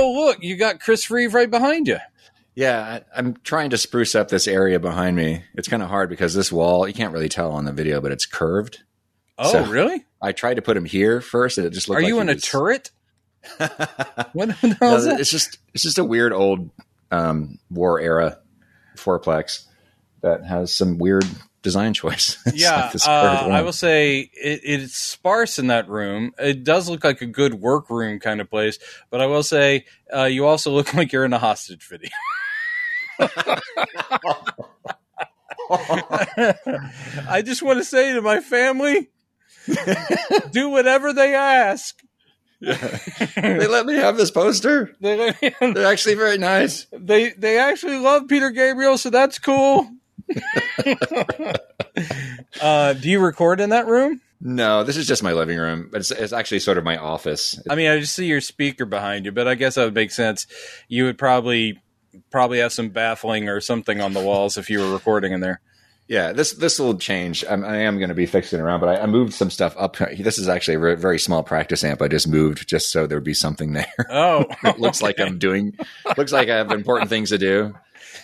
Oh, look, you got Chris Reeve right behind you. Yeah, I, I'm trying to spruce up this area behind me. It's kind of hard because this wall, you can't really tell on the video, but it's curved. Oh, So- really? I tried to put him here first, and it just looked. Are like you in a was- turret? What the hell No, it's just it's just a weird old um, war era fourplex that has some weird design choice. Yeah, like uh, I will say it, it's sparse in that room. It does look like a good workroom kind of place, but I will say uh, you also look like you're in a hostage video. I just want to say to my family, do whatever they ask. they let me have this poster. They, They're actually very nice. they they actually love Peter Gabriel, so that's cool. uh, do you record in that room? No, this is just my living room, but it's, it's actually sort of my office. I mean, I just see your speaker behind you, but I guess that would make sense. You would probably probably have some baffling or something on the walls if you were recording in there. Yeah, this this will change. I'm, I am going to be fixing it around, but I, I moved some stuff up. This is actually a very small practice amp. I just moved just so there'd be something there. Oh, it looks like I'm doing. Looks like I have important things to do.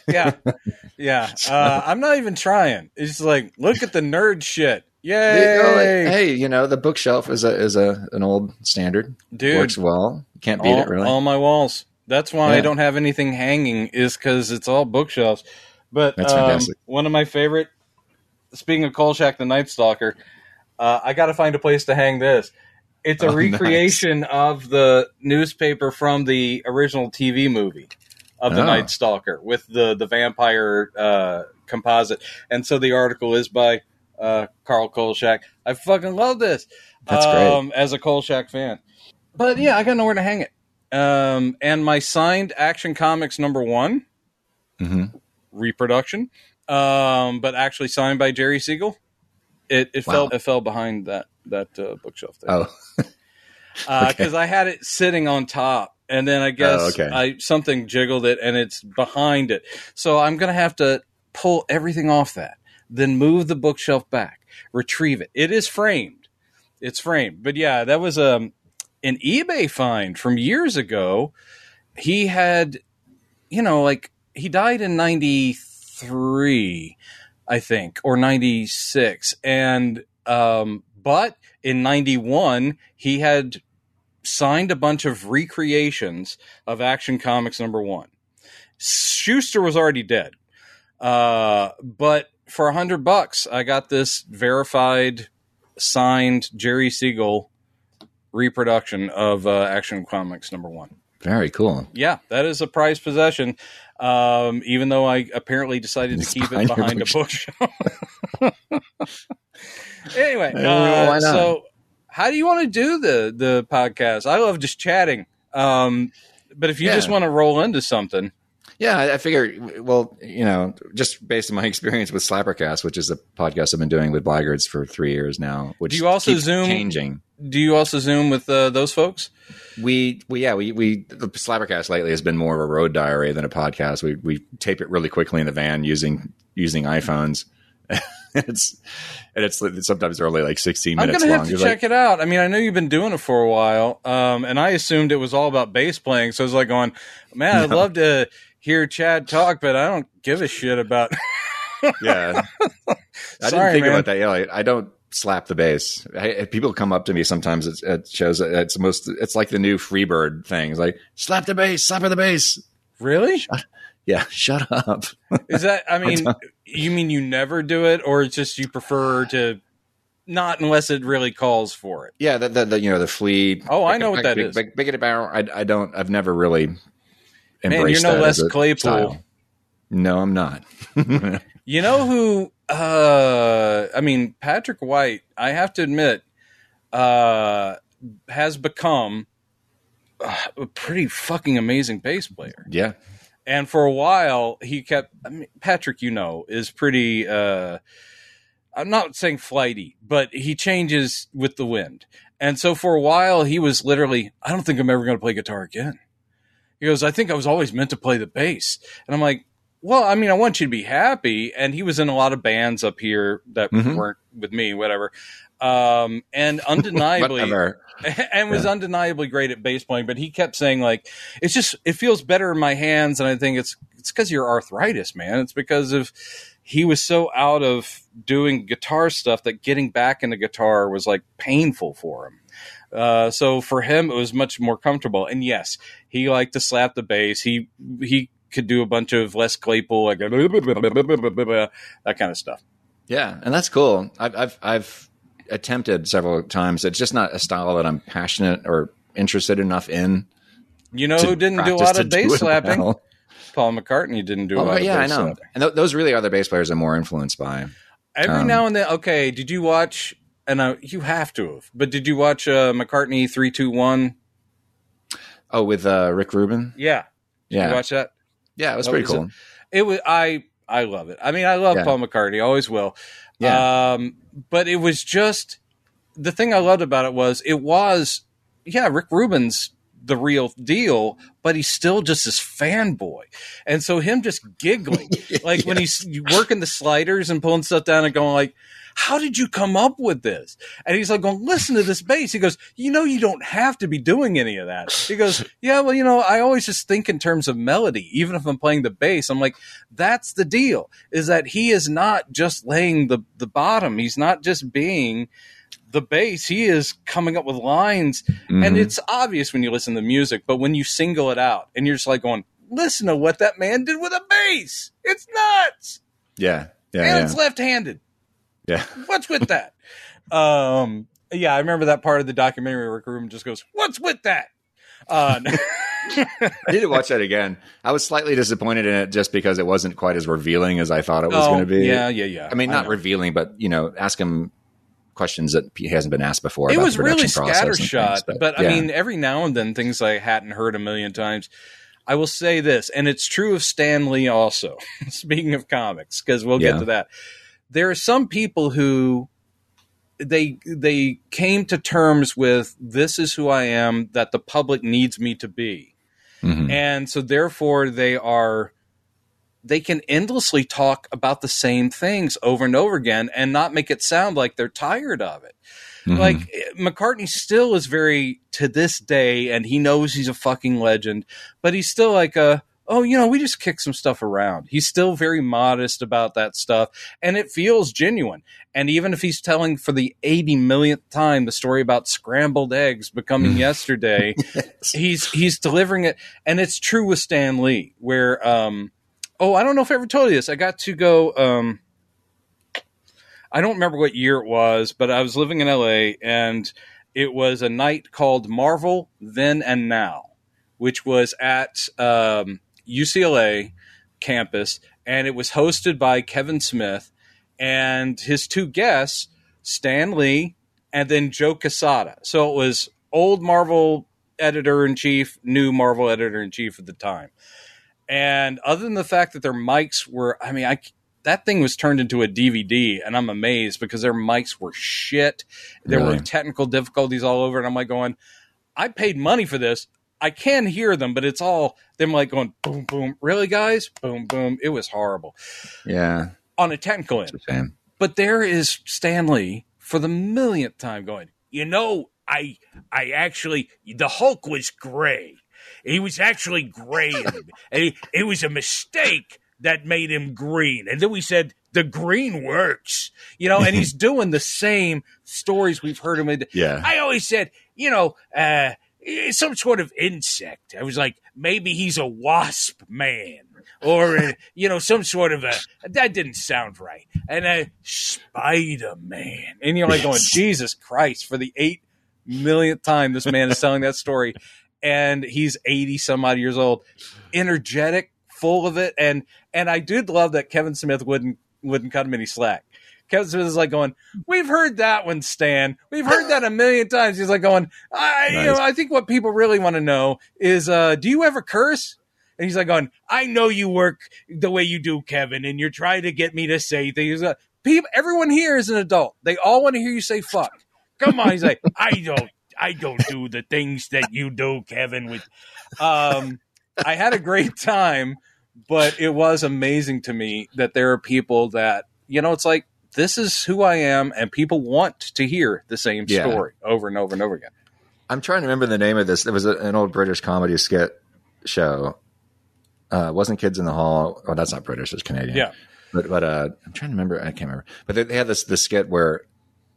Yeah, yeah. Uh, I'm not even trying. It's like look at the nerd shit. You know, like, Yay, hey, you know the bookshelf is a is a an old standard. dude! Works well. Can't beat all, it really. all my walls. That's why I don't have anything hanging. Is because it's all bookshelves. But That's um, fantastic. one of my favorite. Speaking of Kolchak the Night Stalker, uh, I got to find a place to hang this. It's a Oh, nice. recreation of the newspaper from the original TV movie of the Oh. Night Stalker with the the vampire uh, composite, and so the article is by uh, Carl Kolchak. I fucking love this. That's great. um, As a Kolchak fan, but yeah, I got nowhere to hang it. Um, and my signed Action Comics number one hmm reproduction, um, but actually signed by Jerry Siegel. It, it Wow. fell it fell behind that that uh, bookshelf there Oh, because okay. I had it sitting on top, and then I guess Oh, okay. I something jiggled it, and it's behind it. So I'm gonna have to pull everything off that, then move the bookshelf back, retrieve it. It is framed, it's framed, but yeah, that was um, an eBay find from years ago. He had, you know, like he died in '93, I think, or '96, and um, but in 91 he had signed a bunch of recreations of action comics number one. Shuster was already dead. Uh, but for a hundred bucks i got this verified signed jerry siegel reproduction of uh, action comics number one. Very cool. yeah that is a prized possession. Um, even though i apparently decided to keep it behind your behind a bookshelf. Anyway Uh, why not? so how do you want to do the the podcast i love just chatting um, but if you Yeah. just want to roll into something Yeah, I, I figure. Well, you know, just based on my experience with Slappercast, which is a podcast I've been doing with Blackguards for three years now, which Do you also Zoom- changing. do you also zoom with uh, those folks We, we, yeah, we, we, the Slappercast lately has been more of a road diary than a podcast. We, we tape it really quickly in the van using, using iPhones. it's, and it's sometimes they're only like 16 minutes i'm gonna long. have to You're check like, it out i mean i know you've been doing it for a while um, and i assumed it was all about bass playing so i was like going man i'd No. love to hear chad talk but i don't give a shit about yeah. I Sorry, didn't think man. about that. Yeah, like, I don't slap the bass. I, people come up to me sometimes at, at shows. It's most. It's like the new Freebird thing. It's like slap the bass, slap the bass. really Yeah, shut up. Is that? I mean, you mean you never do it, or it's just you prefer to not unless it really calls for it? Yeah, the, the, the you know the flea. Oh, I know what that is. Big, big, big barrel. I, I don't. I've never really Man, you're no that Les Claypool. style. No, I'm not. You know who? Uh, I mean, Patrick White. I have to admit, uh, has become uh, a pretty fucking amazing bass player. yeah, And for a while, he kept. I mean, Patrick, you know, is pretty. Uh, I'm not saying flighty, but he changes with the wind. And so for a while, he was literally, I don't think I'm ever going to play guitar again. He goes, I think I was always meant to play the bass. And I'm like, well, I mean, I want you to be happy. And he was in a lot of bands up here that Mhm. weren't with me, whatever. Um, and undeniably, and was Yeah. undeniably great at bass playing. But he kept saying like, it's just it feels better in my hands, and I think it's it's because your arthritis, man. It's because of he was so out of doing guitar stuff that getting back into guitar was like painful for him. Uh, so for him, it was much more comfortable. And yes, he liked to slap the bass. He he could do a bunch of Les Claypool, like that kind of stuff. Yeah, and that's cool. I've I've I've attempted several times. It's just not a style that I'm passionate or interested enough in. You know who didn't do a lot of bass slapping? well. Paul McCartney didn't do a Oh, lot of yeah, I know. slapping. And th- those really are the bass players I'm more influenced by. Every Um, now and then, okay. Did you watch? And uh, you have to have. But did you watch uh, McCartney three two one? Oh, with uh, Rick Rubin. Yeah, Did Yeah, you watch that? yeah, it was That pretty was cool. It was. I I love it. I mean, I love Yeah. Paul McCartney. Always will. Yeah. Um, but it was just the thing I loved about it was it was yeah Rick Rubin's the real deal, but he's still just this fanboy, and so him just giggling. Like when he's working the sliders and pulling stuff down and going like how did you come up with this? And he's like going listen to this bass. He goes you know you don't have to be doing any of that. He goes yeah well you know i always just think in terms of melody even if i'm playing the bass. I'm like that's the deal is that he is not just laying the the bottom. He's not just being the bass. He is coming up with lines. And Mhm. it's obvious when you listen to the music but when you single it out and you're just like going listen to what that man did with a bass. It's nuts. Yeah, yeah, and yeah. it's left-handed yeah. what's with that um yeah i remember that part of the documentary where rubin just goes what's with that uh I need to watch that again. I was slightly disappointed in it just because it wasn't quite as revealing as I thought it was oh, going to be. yeah yeah yeah I mean, not know. revealing, but you know, ask him questions that he hasn't been asked before. it about was really scattershot but, i yeah. mean every now and then things i hadn't heard a million times i will say this and it's true of stan lee also speaking of comics because we'll Yeah. get to that there are some people who they they came to terms with this is who i am that the public needs me to be Mhm. and so therefore they are they can endlessly talk about the same things over and over again and not make it sound like they're tired of it Mhm. like McCartney still is very to this day, and he knows he's a fucking legend, but he's still like a oh, you know, we just kick some stuff around. He's still very modest about that stuff, and it feels genuine. And even if he's telling for the 80 millionth time the story about scrambled eggs becoming yesterday, he's he's delivering it, and it's true with Stan Lee, where um, oh, I don't know if I ever told you this. I got to go um. I don't remember what year it was, but I was living in LA and it was a night called Marvel Then and Now, which was at um, UCLA campus, and it was hosted by Kevin Smith and his two guests, Stan Lee and then Joe Quesada. So it was old Marvel editor in chief, new Marvel editor in chief at the time. And other than the fact that their mics were, I mean, I that thing was turned into a DVD, and I'm amazed because their mics were shit. There were technical difficulties all over, and I'm like going, I paid money for this. I can hear them, but it's all them like going boom, boom. Really, guys? Boom, boom. It was horrible yeah, on a technical end. a. But there is Stan Lee for the millionth time going, You know, I I actually the Hulk was gray. He was actually gray. and he, it was a mistake that made him green. And then we said the green works. you know, and he's doing the same stories we've heard him. in- Yeah, I always said, you know, uh, some sort of insect. I was like, maybe he's a wasp man. Or, uh, you know, some sort of a. That didn't sound right. And a Spider Man. And you're like going, Jesus Christ, for the eight millionth time this man is telling that story. And he's 80 some odd years old, energetic, full of it. And and I did love that Kevin Smith wouldn't wouldn't cut him any slack. Kevin is like going, We've heard that one, Stan. We've heard that a million times. He's like going, I you know, I think what people really want to know is uh, do you ever curse? And he's like going, I know you work the way you do, Kevin, and you're trying to get me to say things. Uh, People, everyone here is an adult. They all want to hear you say fuck. Come on, he's like, I don't. I don't do the things that you do, Kevin. With um, I had a great time, but it was amazing to me that there are people that you know it's like this is who I am, and people want to hear the same Yeah. story over and over and over again. I'm trying to remember the name of this. There was a, an old British comedy skit show. Uh, wasn't Kids in the Hall. Oh, that's not British. It's Canadian. Yeah. But but uh, I'm trying to remember. I can't remember. But they, they had this this skit where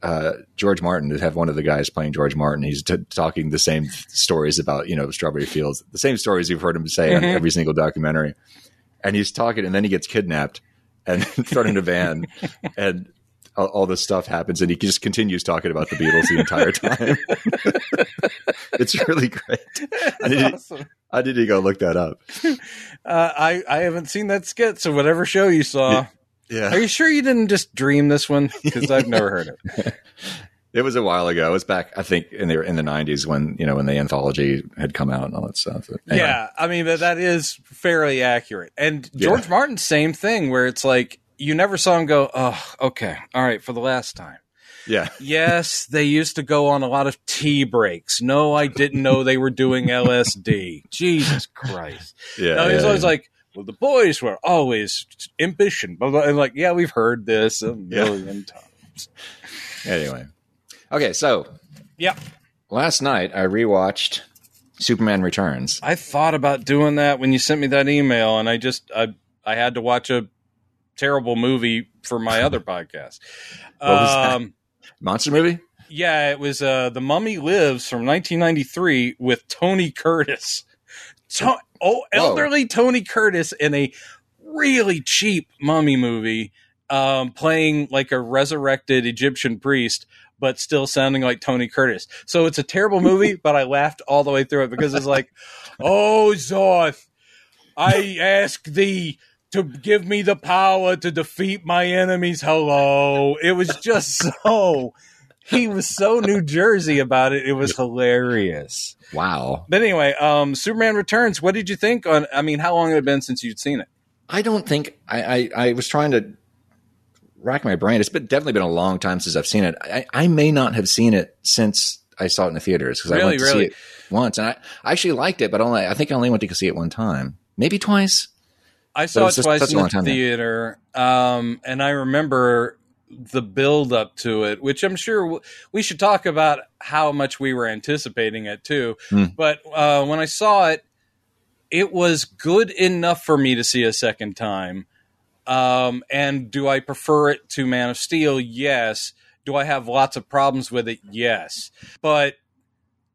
uh, George Martin would have one of the guys playing George Martin. He's t- talking the same stories about you know strawberry fields, the same stories you've heard him say on Mhm. every single documentary. And he's talking, and then he gets kidnapped and thrown in a van, and all, all this stuff happens, and he just continues talking about the Beatles the entire time. it's really great. I need, Awesome. I need to go look that up. Uh, I I haven't seen that skit, so whatever show you saw, Yeah. are you sure you didn't just dream this one? Because I've never heard it. It was a while ago. It was back, I think, in the in the nineties when you know when the anthology had come out and all that stuff. Anyway. Yeah, I mean but that is fairly accurate. And George Yeah. Martin, same thing, where it's like you never saw him go, "Oh, okay, all right, for the last time." yeah, Yes, they used to go on a lot of tea breaks. No, I didn't know they were doing LSD. Jesus Christ! yeah. no, he's yeah, always yeah. like, "Well, the boys were always impish and blah blah." And like, yeah, we've heard this a million times. anyway. Okay, so Yeah, last night I rewatched Superman Returns. I thought about doing that when you sent me that email, and I just I I had to watch a terrible movie for my other podcast. What was that? Um, Monster movie? yeah, it was uh, The Mummy Lives from 1993 with Tony Curtis. To- oh, elderly Tony Curtis in a really cheap mummy movie, um, playing like a resurrected Egyptian priest, but still sounding like Tony Curtis. So it's a terrible movie, but I laughed all the way through it because it's like, oh, Zoth, I ask thee to give me the power to defeat my enemies. Hello. It was just so. He was so New Jersey about it. It was hilarious. Wow. But anyway, um, Superman Returns. What did you think? On, I mean, how long had it been since you'd seen it? I don't think I, I, I was trying to rack my brain. It's been definitely been a long time since I've seen it. I, I may not have seen it since I saw it in the theaters because I Really, went to really? see it once, and I, I actually liked it, but only I think I only went to see it one time, maybe twice. I saw it's it twice a in the theater, um, and I remember the build up to it, which I'm sure w- we should talk about how much we were anticipating it too. Hmm. But uh, when I saw it, it was good enough for me to see a second time. Um, and do I prefer it to Man of Steel? Yes. Do I have lots of problems with it? Yes. But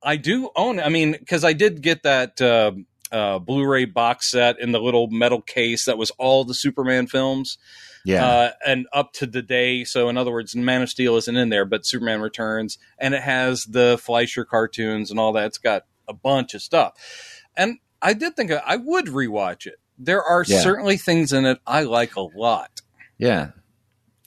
I do own. I mean, because I did get that uh, uh, Blu-ray box set in the little metal case that was all the Superman films, Yeah, uh, and up to the day. So, in other words, Man of Steel isn't in there, but Superman Returns, and it has the Fleischer cartoons and all that. It's got a bunch of stuff, and I did think I would rewatch it. There are Yeah. certainly things in it I like a lot, yeah,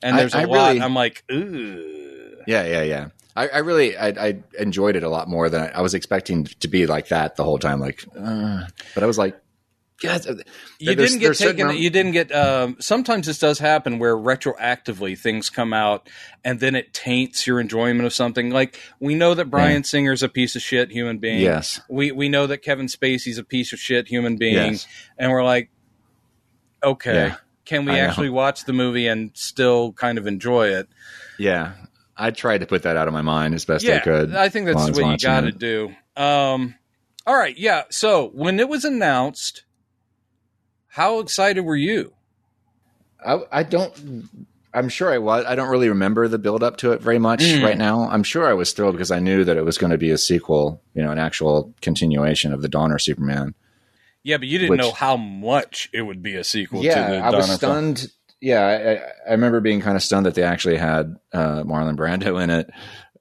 and there's a I lot really- I'm like, ooh. yeah, yeah, yeah. I, I really I, I enjoyed it a lot more than I, I was expecting to be like that the whole time. Like, uh, but I was like, yeah, you didn't get taken. You didn't get. Um, sometimes this does happen where retroactively things come out, and then it taints your enjoyment of something. Like we know that Bryan Singer's a piece of shit human being. yes, We we know that Kevin Spacey's a piece of shit human being, Yes. and we're like, okay, Yeah. can we I know. actually watch the movie and still kind of enjoy it? yeah. I tried to put that out of my mind as best yeah, I could. I think that's while I was what you got to do. Um, all right, yeah. So when it was announced, how excited were you? I, I don't. I'm sure I was. I don't really remember the build up to it very much Mm. right now. I'm sure I was thrilled because I knew that it was going to be a sequel, you know, an actual continuation of the Donner Superman. Yeah, but you didn't Which- know how much it would be a sequel yeah, to the I was Donner film. stunned. Yeah, I, I, I remember being kind of stunned that they actually had uh, Marlon Brando in it.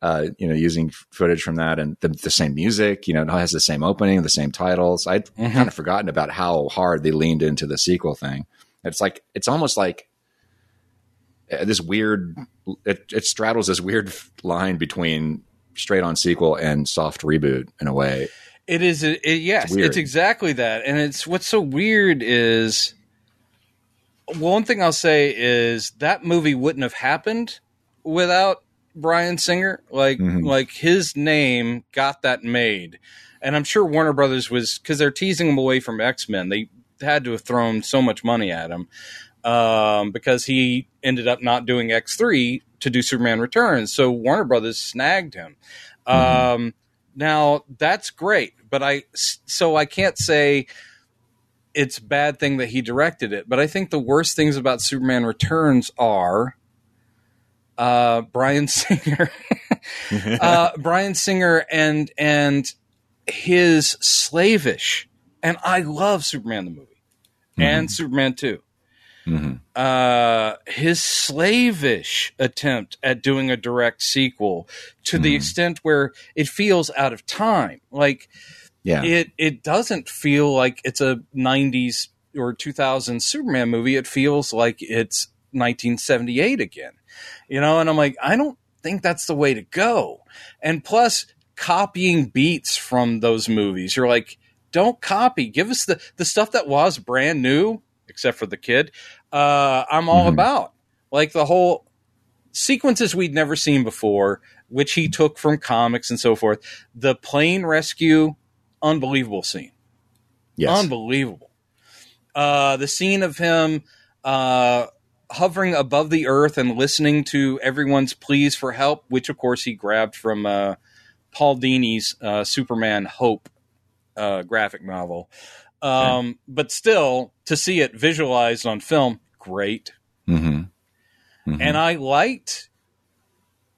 Uh, you know, using footage from that and the, the same music. You know, it has the same opening, the same titles. I'd Mhm. kind of forgotten about how hard they leaned into the sequel thing. It's like it's almost like uh, this weird. It, it straddles this weird line between straight on sequel and soft reboot in a way. It is. It, yes, It's it's, exactly that. And it's what's so weird is one thing I'll say is that movie wouldn't have happened without Bryan Singer. Like Mhm. like his name got that made, and I'm sure Warner Brothers was because they're teasing him away from X Men. They had to have thrown so much money at him um, because he ended up not doing X three to do Superman Returns. So Warner Brothers snagged him. Um, now that's great, but I so I can't say it's a bad thing that he directed it. But I think the worst things about Superman Returns are uh, Bryan Singer, uh, Bryan Singer, and and his slavish. And I love Superman the movie and Superman two. Mhm. Uh, his slavish attempt at doing a direct sequel to the Mhm. extent where it feels out of time. Like Yeah. it it doesn't feel like it's a 90s or 2000 Superman movie. It feels like it's 1978 again. You know, and I'm like, I don't think that's the way to go. And plus copying beats from those movies. You're like, don't copy. Give us the the stuff that was brand new, except for the kid. Uh, I'm all Mhm. about. Like the whole sequences we'd never seen before, which he took from comics and so forth. The plane rescue, unbelievable scene. yes. Unbelievable. Uh, the scene of him uh, hovering above the earth and listening to everyone's pleas for help, which of course he grabbed from uh, Paul Dini's uh, Superman Hope uh, graphic novel. Um, But still, to see it visualized on film, great. hmm hmm And I liked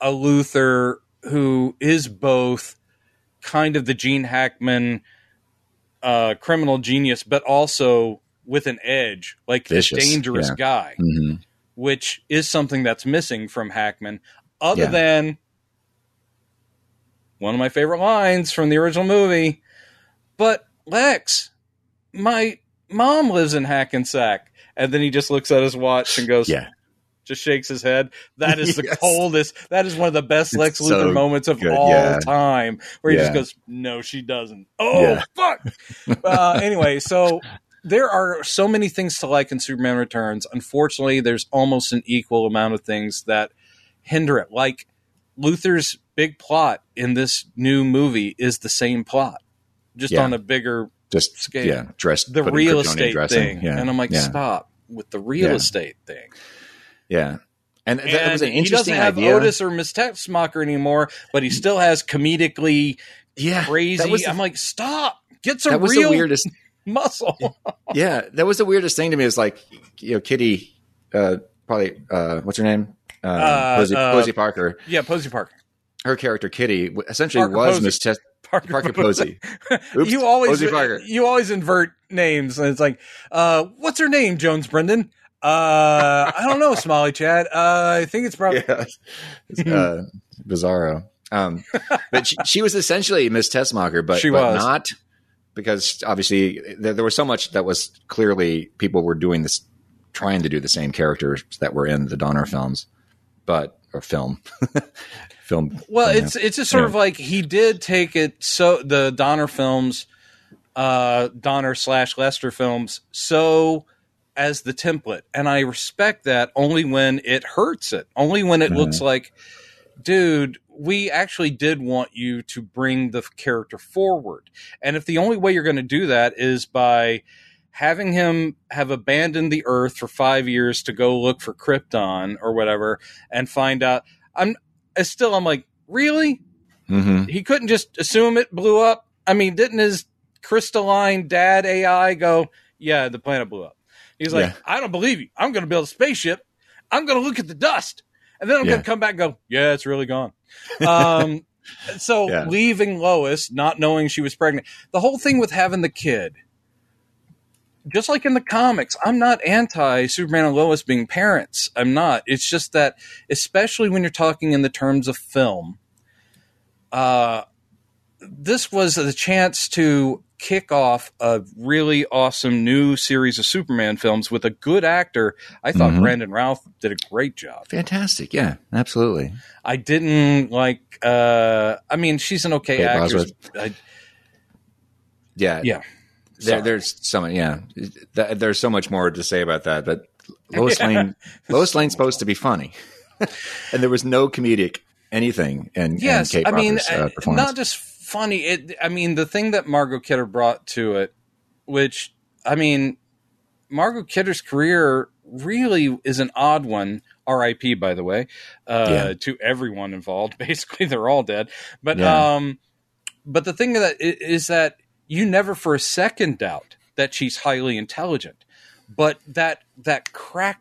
a Luthor who is both kind of the Gene Hackman uh, criminal genius, but also with an edge, like Vicious, a dangerous yeah. guy, hmm which is something that's missing from Hackman, other Yeah. than one of my favorite lines from the original movie. But Lex, my mom lives in Hackensack. And then he just looks at his watch and goes, Yeah. just shakes his head. That is the Yes. coldest. That is one of the best It's Lex Luthor so moments of good, all yeah. time, where he just goes, "No, she doesn't." Oh Yeah. fuck. uh, anyway, so there are so many things to like in Superman Returns. Unfortunately, there's almost an equal amount of things that hinder it. Like Luthor's big plot in this new movie is the same plot, just Yeah. on a bigger Just Scale. yeah, dressed the real estate dressing. thing. Yeah. And I'm like, yeah. stop with the real estate thing. Yeah. And, that was an he doesn't have idea. Otis or Miss Tessmacher anymore, but he still has comedically yeah, crazy. The, I'm like, stop, get some that was real the weirdest. Muscle. Yeah, that was the weirdest thing to me. Is like, you know, Kitty, uh, probably, uh, what's her name? Uh, Uh, Posey, uh, Posey Parker. yeah, Posey Parker. Her character Kitty essentially Parker was Miss Tes- Parker, Parker Posey. Oops, you always Posey Parker. you always invert names, and it's like, uh, what's her name, Jones Brendan? Uh, I don't know, Smalley Chad. Uh, I think it's probably yeah, it's, uh, Bizarro. Um, but she, she was essentially Miss Tessmacher, but She but was. not because obviously there, there was so much that was clearly people were doing this, trying to do the same characters that were in the Donner films, but or film, film. Well, it's it's just sort of like he did take it so the Donner films, uh, Donner slash Lester films, so as the template, and I respect that only when it hurts it, only when it Mhm. looks like, dude, we actually did want you to bring the character forward, and if the only way you're going to do that is by having him have abandoned the earth for five years to go look for krypton or whatever and find out i'm still i'm like really? Mhm. he couldn't just assume it blew up? I mean didn't his crystalline dad ai go yeah the planet blew up. He's like Yeah. i don't believe you. I'm going to build a spaceship. I'm going to look at the dust. And then i'm Yeah. going to come back and go yeah it's really gone um so Yeah. leaving lois not knowing she was pregnant the whole thing with having the kid just like in the comics, I'm not anti Superman and Lois being parents. I'm not. It's just that, especially when you're talking in the terms of film, uh, this was a chance to kick off a really awesome new series of Superman films with a good actor. I thought Mhm. Brandon Routh did a great job. fantastic. Yeah, absolutely. I didn't like. Uh, I mean, she's an okay Kate actress. I, Yeah, yeah. There, there's so much. Yeah, Th- there's so much more to say about that. But Lois Lane, Lois Lane's supposed to be funny, and there was no comedic anything in, in Kate I mean, uh, uh, performance. not just funny. It, I mean, the thing that Margot Kidder brought to it, which I mean, Margot Kidder's career really is an odd one. R.I.P. By the way, uh, Yeah. to everyone involved. Basically, they're all dead. But Yeah. um, but the thing that is that you never for a second doubt that she's highly intelligent, but that that crack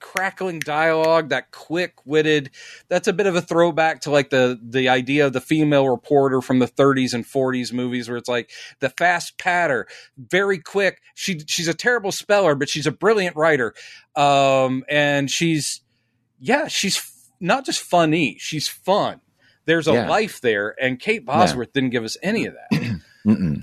crackling dialogue, that quick-witted, that's a bit of a throwback to like the the idea of the female reporter from the 30s and 40s movies where it's like the fast patter, very quick. She she's a terrible speller, but she's a brilliant writer. Um and she's yeah, she's f- not just funny, she's fun. There's a Yeah. life there and Kate Bosworth didn't give us any of that.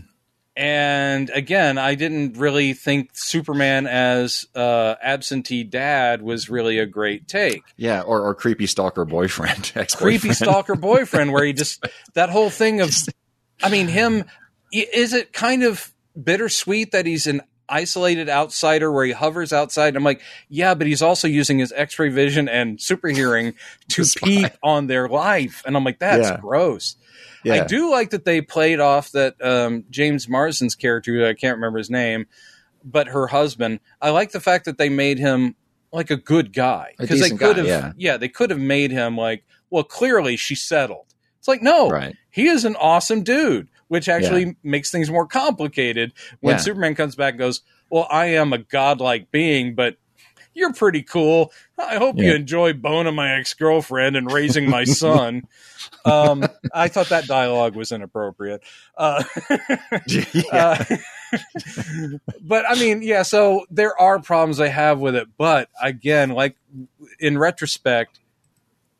And again, I didn't really think Superman as uh, absentee dad was really a great take. Yeah, or, or creepy stalker boyfriend, ex Creepy stalker boyfriend, where he just that whole thing of, I mean, him. Is it kind of bittersweet that he's an isolated outsider where he hovers outside? I'm like, yeah, but he's also using his X-ray vision and super hearing to peek on their life, and I'm like, that's Yeah. gross. Yeah. I do like that they played off that um, James Marsden's character, who I can't remember his name, but her husband. I like the fact that they made him like a good guy because they could guy, have, yeah. they could have made him like, well, clearly she settled. It's like, no, Right. he is an awesome dude, which actually makes things more complicated when Yeah. Superman comes back and goes, well, I am a godlike being, but you're pretty cool. I hope you Yeah. enjoy boning my ex girlfriend and raising my son. um, I thought that dialogue was inappropriate. Uh, yeah. uh, but I mean, yeah. So there are problems I have with it, but again, like in retrospect,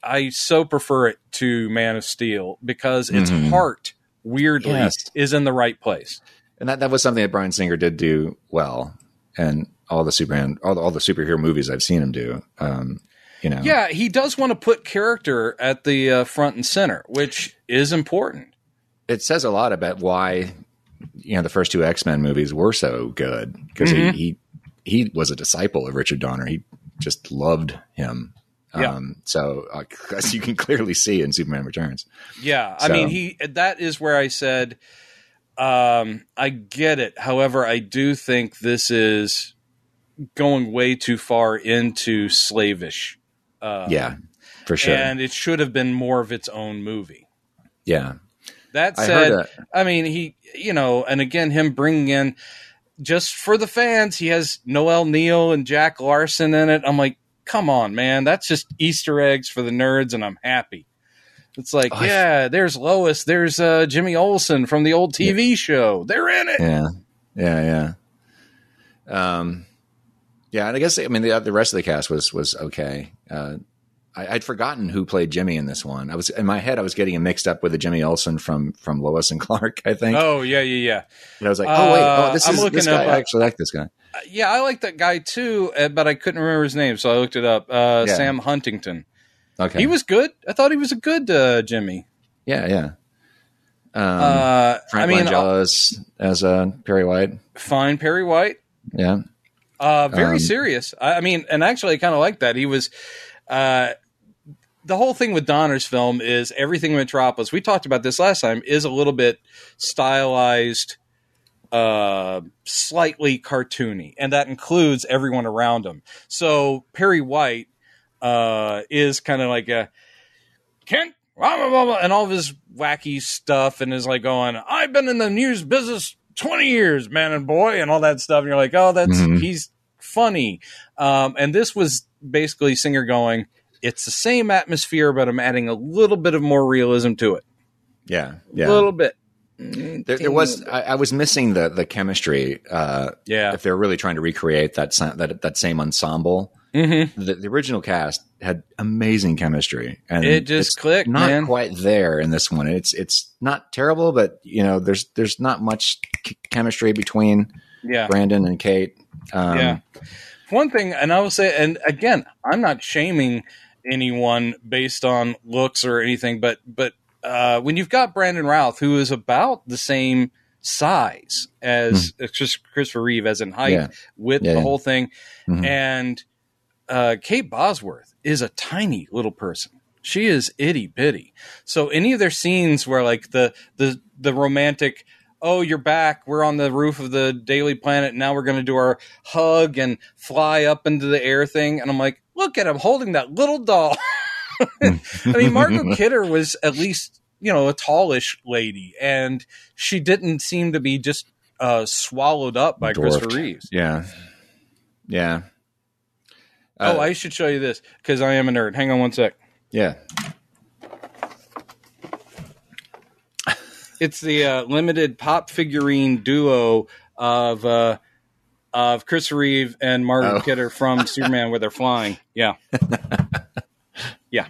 I so prefer it to Man of Steel because its Mhm. heart weirdly Yes. is in the right place. and that, that was something that Bryan Singer did do well, and all the Superman, all the, all the superhero movies I've seen him do. Um, you know, Yeah, he does want to put character at the uh, front and center, which is important. it says a lot about why you know the first two X Men movies were so good because Mhm. he, he he was a disciple of Richard Donner. He just loved him. Yeah. Um, so uh, as you can clearly see in Superman Returns. Yeah, I mean, he that is where I said um, I get it. However, I do think this is going way too far into slavish. Uh, yeah, for sure. and it should have been more of its own movie. yeah, That said, that. I mean, he, you know, and again, him bringing in just for the fans, he has Noel Neill and Jack Larson in it. I'm like, come on, man, that's just Easter eggs for the nerds, and I'm happy. It's like, Oh, I- yeah, there's Lois, there's uh, Jimmy Olsen from the old TV show. They're in it. Yeah, yeah, yeah. Um, yeah, and I guess I mean the the rest of the cast was was okay. Uh, I, I'd forgotten who played Jimmy in this one. I was in my head. I was getting him mixed up with the Jimmy Olsen from from Lois and Clark. I think. Oh yeah, yeah, yeah. And I was like, oh wait, Uh, oh this I'm is looking this guy. up, uh, I actually like this guy. Uh, Yeah, I like that guy too, uh, but I couldn't remember his name, so I looked it up. Uh, Yeah. Sam Huntington. Okay. He was good. I thought he was a good uh, Jimmy. yeah, yeah. Um, uh, I mean, uh, Langella as as uh, Perry White. fine Perry White. Yeah, Uh, very Um, serious. I, I mean, and actually, I kind of like that. He was. Uh, the whole thing with Donner's film is everything in Metropolis. We talked about this last time. Is a little bit stylized, uh, slightly cartoony, and that includes everyone around him. So Perry White uh, is kind of like a Kent, blah, blah, blah, blah, and all of his wacky stuff, and is like going, "I've been in the news business twenty years, man and boy," and all that stuff. And you're like, "Oh, that's Mhm. he's funny." Um, and this was basically Singer going, "It's the same atmosphere, but I'm adding a little bit of more realism to it, yeah, a little bit." There, there was I, I was missing the the chemistry. Uh, yeah, if they're really trying to recreate that that that same ensemble. Hmm The, the original cast had amazing chemistry, and it just it's clicked, not man. quite there in this one. It's it's not terrible, but you know, there's there's not much ch- chemistry between yeah, Brandon and Kate. Um, yeah. One thing, and I will say, and again, I'm not shaming anyone based on looks or anything, but but uh, when you've got Brandon Routh, who is about the same size as uh, Chris- Christopher Reeve, as in height, Hmm. Yeah. width, Yeah, the yeah. whole thing, Mhm. and uh, Kate Bosworth is a tiny little person. She is itty bitty. So any of their scenes where like the the the romantic oh, you're back. We're on the roof of the Daily Planet. Now we're going to do our hug and fly up into the air thing. And I'm like, look at him holding that little doll. I mean, Margot Kidder was at least, you know, a tallish lady, and she didn't seem to be just uh, swallowed up by Dwarfed. Christopher Reeves. Yeah. Yeah. Oh, Uh, I should show you this because I am a nerd. Hang on one sec. yeah. It's the uh, limited pop figurine duo of uh, of Chris Reeve and Margaret Oh. Kidder from Superman, where they're flying. Yeah, yeah.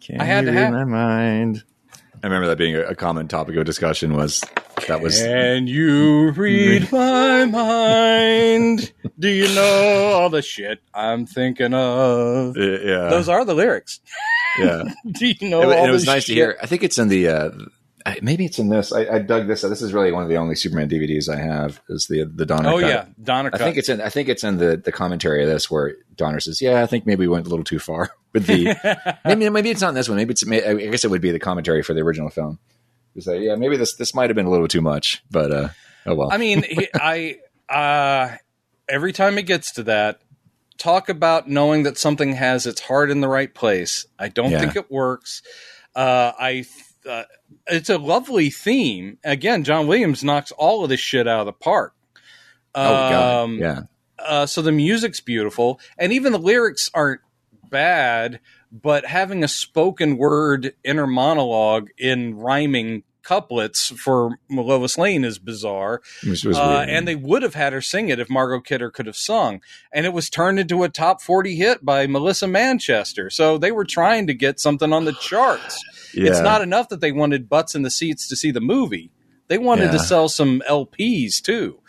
Can I had you to read my mind. I remember that being a, a common topic of discussion was that was Can you read my mind? Do you know all the shit I'm thinking of? yeah Those are the lyrics. yeah Do you know? it, all it was nice shit? to hear. I think it's in the. Uh, I- maybe it's in this. I, I dug this. This is really one of the only Superman DVDs I have. Is the the Donner? Oh cut. yeah, Donner. I think it's in. I think it's in the the commentary of this where Donner says, "Yeah, I think maybe we went a little too far with the." maybe maybe it's not in this one. Maybe it's. I guess it would be the commentary for the original film. You say, "Yeah, maybe this this might have been a little too much," but uh, oh well. I mean, I uh, every time it gets to that, talk about knowing that something has its heart in the right place. I don't Yeah. think it works. Uh, I uh, it's a lovely theme. Again, John Williams knocks all of this shit out of the park. oh god, Um, yeah, uh, so the music's beautiful, and even the lyrics aren't bad. But having a spoken word inner monologue in rhyming couplets for Lois Lane is bizarre. Uh, and they would have had her sing it if Margot Kidder could have sung. And it was turned into a top 40 hit by Melissa Manchester. So they were trying to get something on the charts. yeah. It's not enough that they wanted butts in the seats to see the movie. They wanted to sell some LPs too.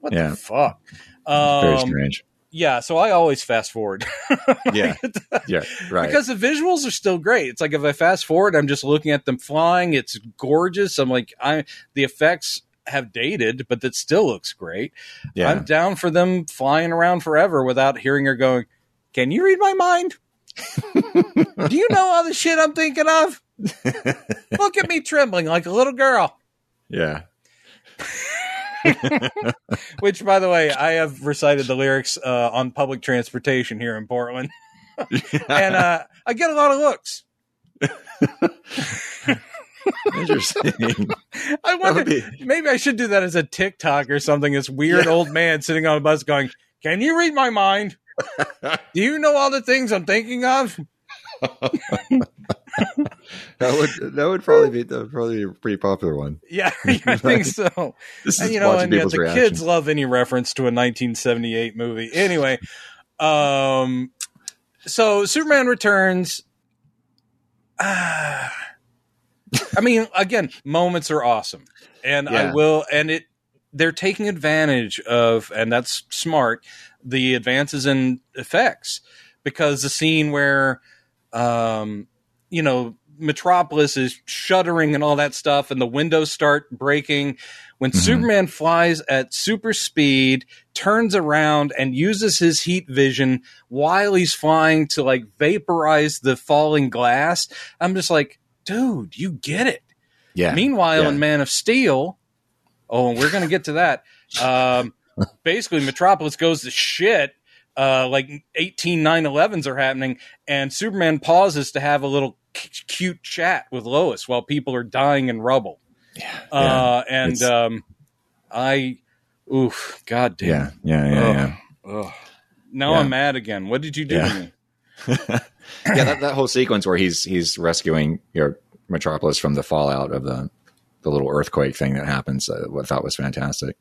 What Yeah. the fuck? very Um, strange. Yeah, so I always fast forward Yeah, uh, yeah, right. because the visuals are still great. It's like if I fast forward, I'm just looking at them flying. It's gorgeous. I'm like, I the effects have dated, but that still looks great. yeah, I'm down for them flying around forever without hearing her going, Can you read my mind? Do you know all the shit I'm thinking of? Look at me trembling like a little girl. yeah. Which, by the way, I have recited the lyrics uh, on public transportation here in Portland. and uh, I get a lot of looks. Interesting. I wonder, be- maybe I should do that as a TikTok or something. This weird Yeah. old man sitting on a bus going, Can you read my mind? Do you know all the things I'm thinking of? that would that would probably be that would probably be a pretty popular one. Yeah, I think so. This And, is you know, and yeah, the reactions. kids love any reference to a 1978 movie. Anyway, um, so Superman Returns. ah, I mean, again, moments are awesome, and I will, and it they're taking advantage of, and that's smart, the advances in effects because the scene where, um, you know, Metropolis is shuddering and all that stuff, and the windows start breaking. When Mhm. Superman flies at super speed, turns around and uses his heat vision while he's flying to like vaporize the falling glass, I'm just like, dude, you get it. Yeah. Meanwhile, Yeah. in Man of Steel, oh, and we're going to get to that. Um, basically, Metropolis goes to shit. Uh, like 18 9-11s are happening, and Superman pauses to have a little c- cute chat with Lois while people are dying in rubble. Yeah. Uh, and um, I, oof, god yeah. damn. Yeah. Yeah. Yeah. Ugh. Now Yeah. I'm mad again. What did you do Yeah. to me? yeah, that, that whole sequence where he's he's rescuing your Metropolis from the fallout of the the little earthquake thing that happens, uh, I thought was fantastic.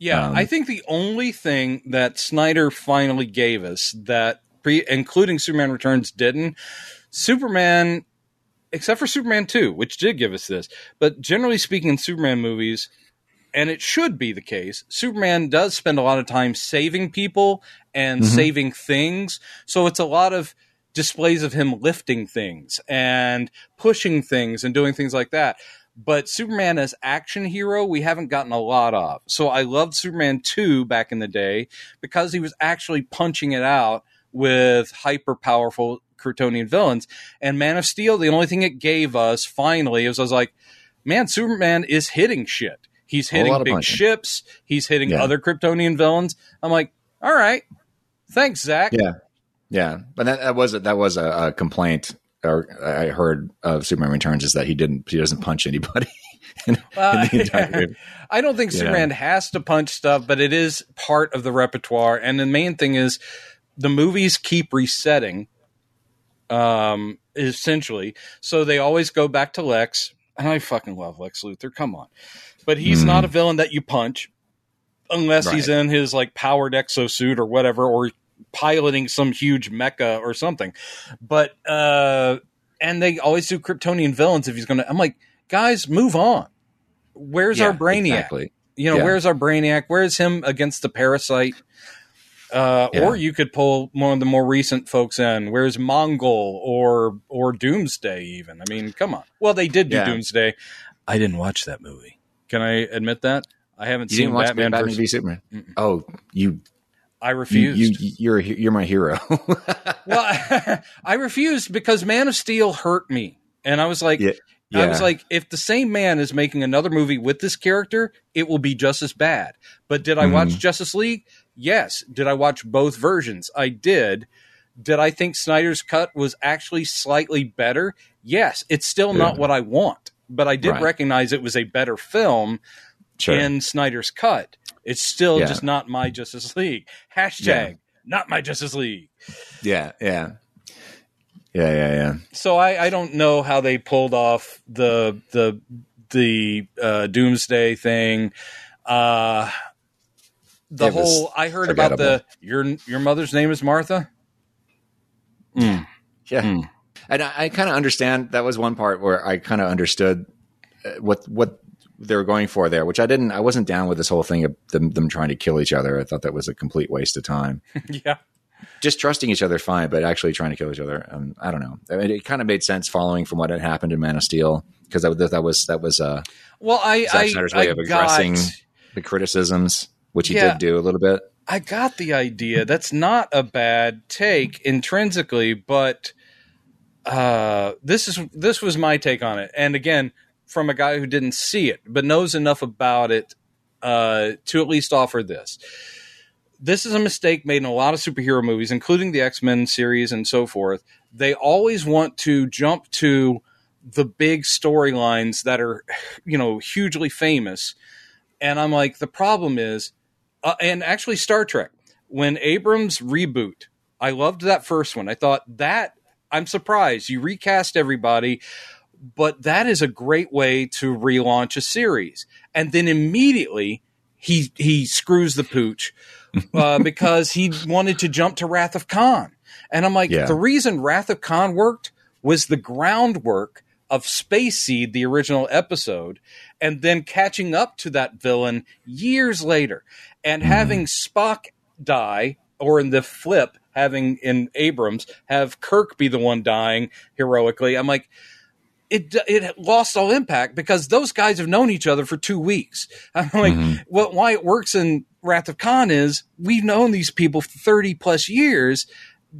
Yeah, Um, I think the only thing that Snyder finally gave us that pre including Superman Returns didn't Superman except for Superman 2, which did give us this. But generally speaking in Superman movies and it should be the case, Superman does spend a lot of time saving people and Mhm. saving things. So it's a lot of displays of him lifting things and pushing things and doing things like that. But Superman as action hero, we haven't gotten a lot of. So I loved Superman 2 back in the day because he was actually punching it out with hyper powerful Kryptonian villains. And Man of Steel, the only thing it gave us finally is I was like, man, Superman is hitting shit. He's hitting big ships. He's hitting Yeah. other Kryptonian villains. I'm like, all right, thanks, Zach. Yeah, yeah, but that, that was a, that was a, a complaint. Or I heard of Superman Returns is that he didn't he doesn't punch anybody. in, in the entire movie. I don't think Yeah. Superman has to punch stuff, but it is part of the repertoire. And the main thing is the movies keep resetting, um, essentially. So they always go back to Lex. And I fucking love Lex Luthor. Come on. But he's Mm. not a villain that you punch unless he's in his like powered exosuit or whatever, or piloting some huge mecha or something. But, uh, and they always do Kryptonian villains if he's going to. I'm like, guys, move on. Where's our Brainiac? Exactly. You know, Yeah. where's our Brainiac? Where's him against the Parasite? Uh, Yeah. Or you could pull one of the more recent folks in. Where's Mongul or or Doomsday? Even I mean, come on. Well, they did do Yeah. Doomsday. I didn't watch that movie. Can I admit that? I haven't You seen didn't watch Batman. Batman, versus- v Superman? Mm-mm. Oh, you I you, refused. you you're a he- you're my hero. well, I refused because Man of Steel hurt me, and I was like, Yeah. I was like, if the same man is making another movie with this character, it will be just as bad. But did I watch Mhm. Justice League? Yes. Did I watch both versions? I did. Did I think Snyder's cut was actually slightly better? Yes. It's still not what I want, but I did Right. recognize it was a better film sure. in Snyder's cut. It's still Yeah. just not my Justice League. Hashtag not my Justice League. yeah, yeah, yeah, yeah, yeah. so I, I don't know how they pulled off the the the uh, doomsday thing. Uh, the It whole I heard about the your your mother's name is Martha. Mm. Yeah, Mm. and I, I kind of understand. That was one part where I kind of understood uh, what what they were going for there, which I didn't. I wasn't down with this whole thing of them, them trying to kill each other. I thought that was a complete waste of time. yeah, Just trusting each other, fine, but actually trying to kill each other, um, I don't know. I mean, it kind of made sense following from what had happened in Man of Steel because that, that was that was uh, well I Zack I, Snyder's way I of addressing got the criticisms, which he Yeah. did do a little bit. I got the idea. That's not a bad take intrinsically, but uh, this is this was my take on it. And again, from a guy who didn't see it but knows enough about it uh, to at least offer this. This is a mistake made in a lot of superhero movies, including the X Men series and so forth. They always want to jump to the big storylines that are, you know, hugely famous. And I'm like, the problem is, uh, and actually Star Trek when Abrams reboot, I loved that first one. I thought that I'm surprised you recast everybody, but that is a great way to relaunch a series. And then immediately he he screws the pooch uh, because he wanted to jump to Wrath of Khan. And I'm like, Yeah. the reason Wrath of Khan worked was the groundwork of Space Seed, the original episode, and then catching up to that villain years later and having Spock die, or in the flip, having in Abrams have Kirk be the one dying heroically. I'm like, it it lost all impact because those guys have known each other for two weeks. I'm like, Mhm. what? Why it works in Wrath of Khan is we've known these people for thirty plus years.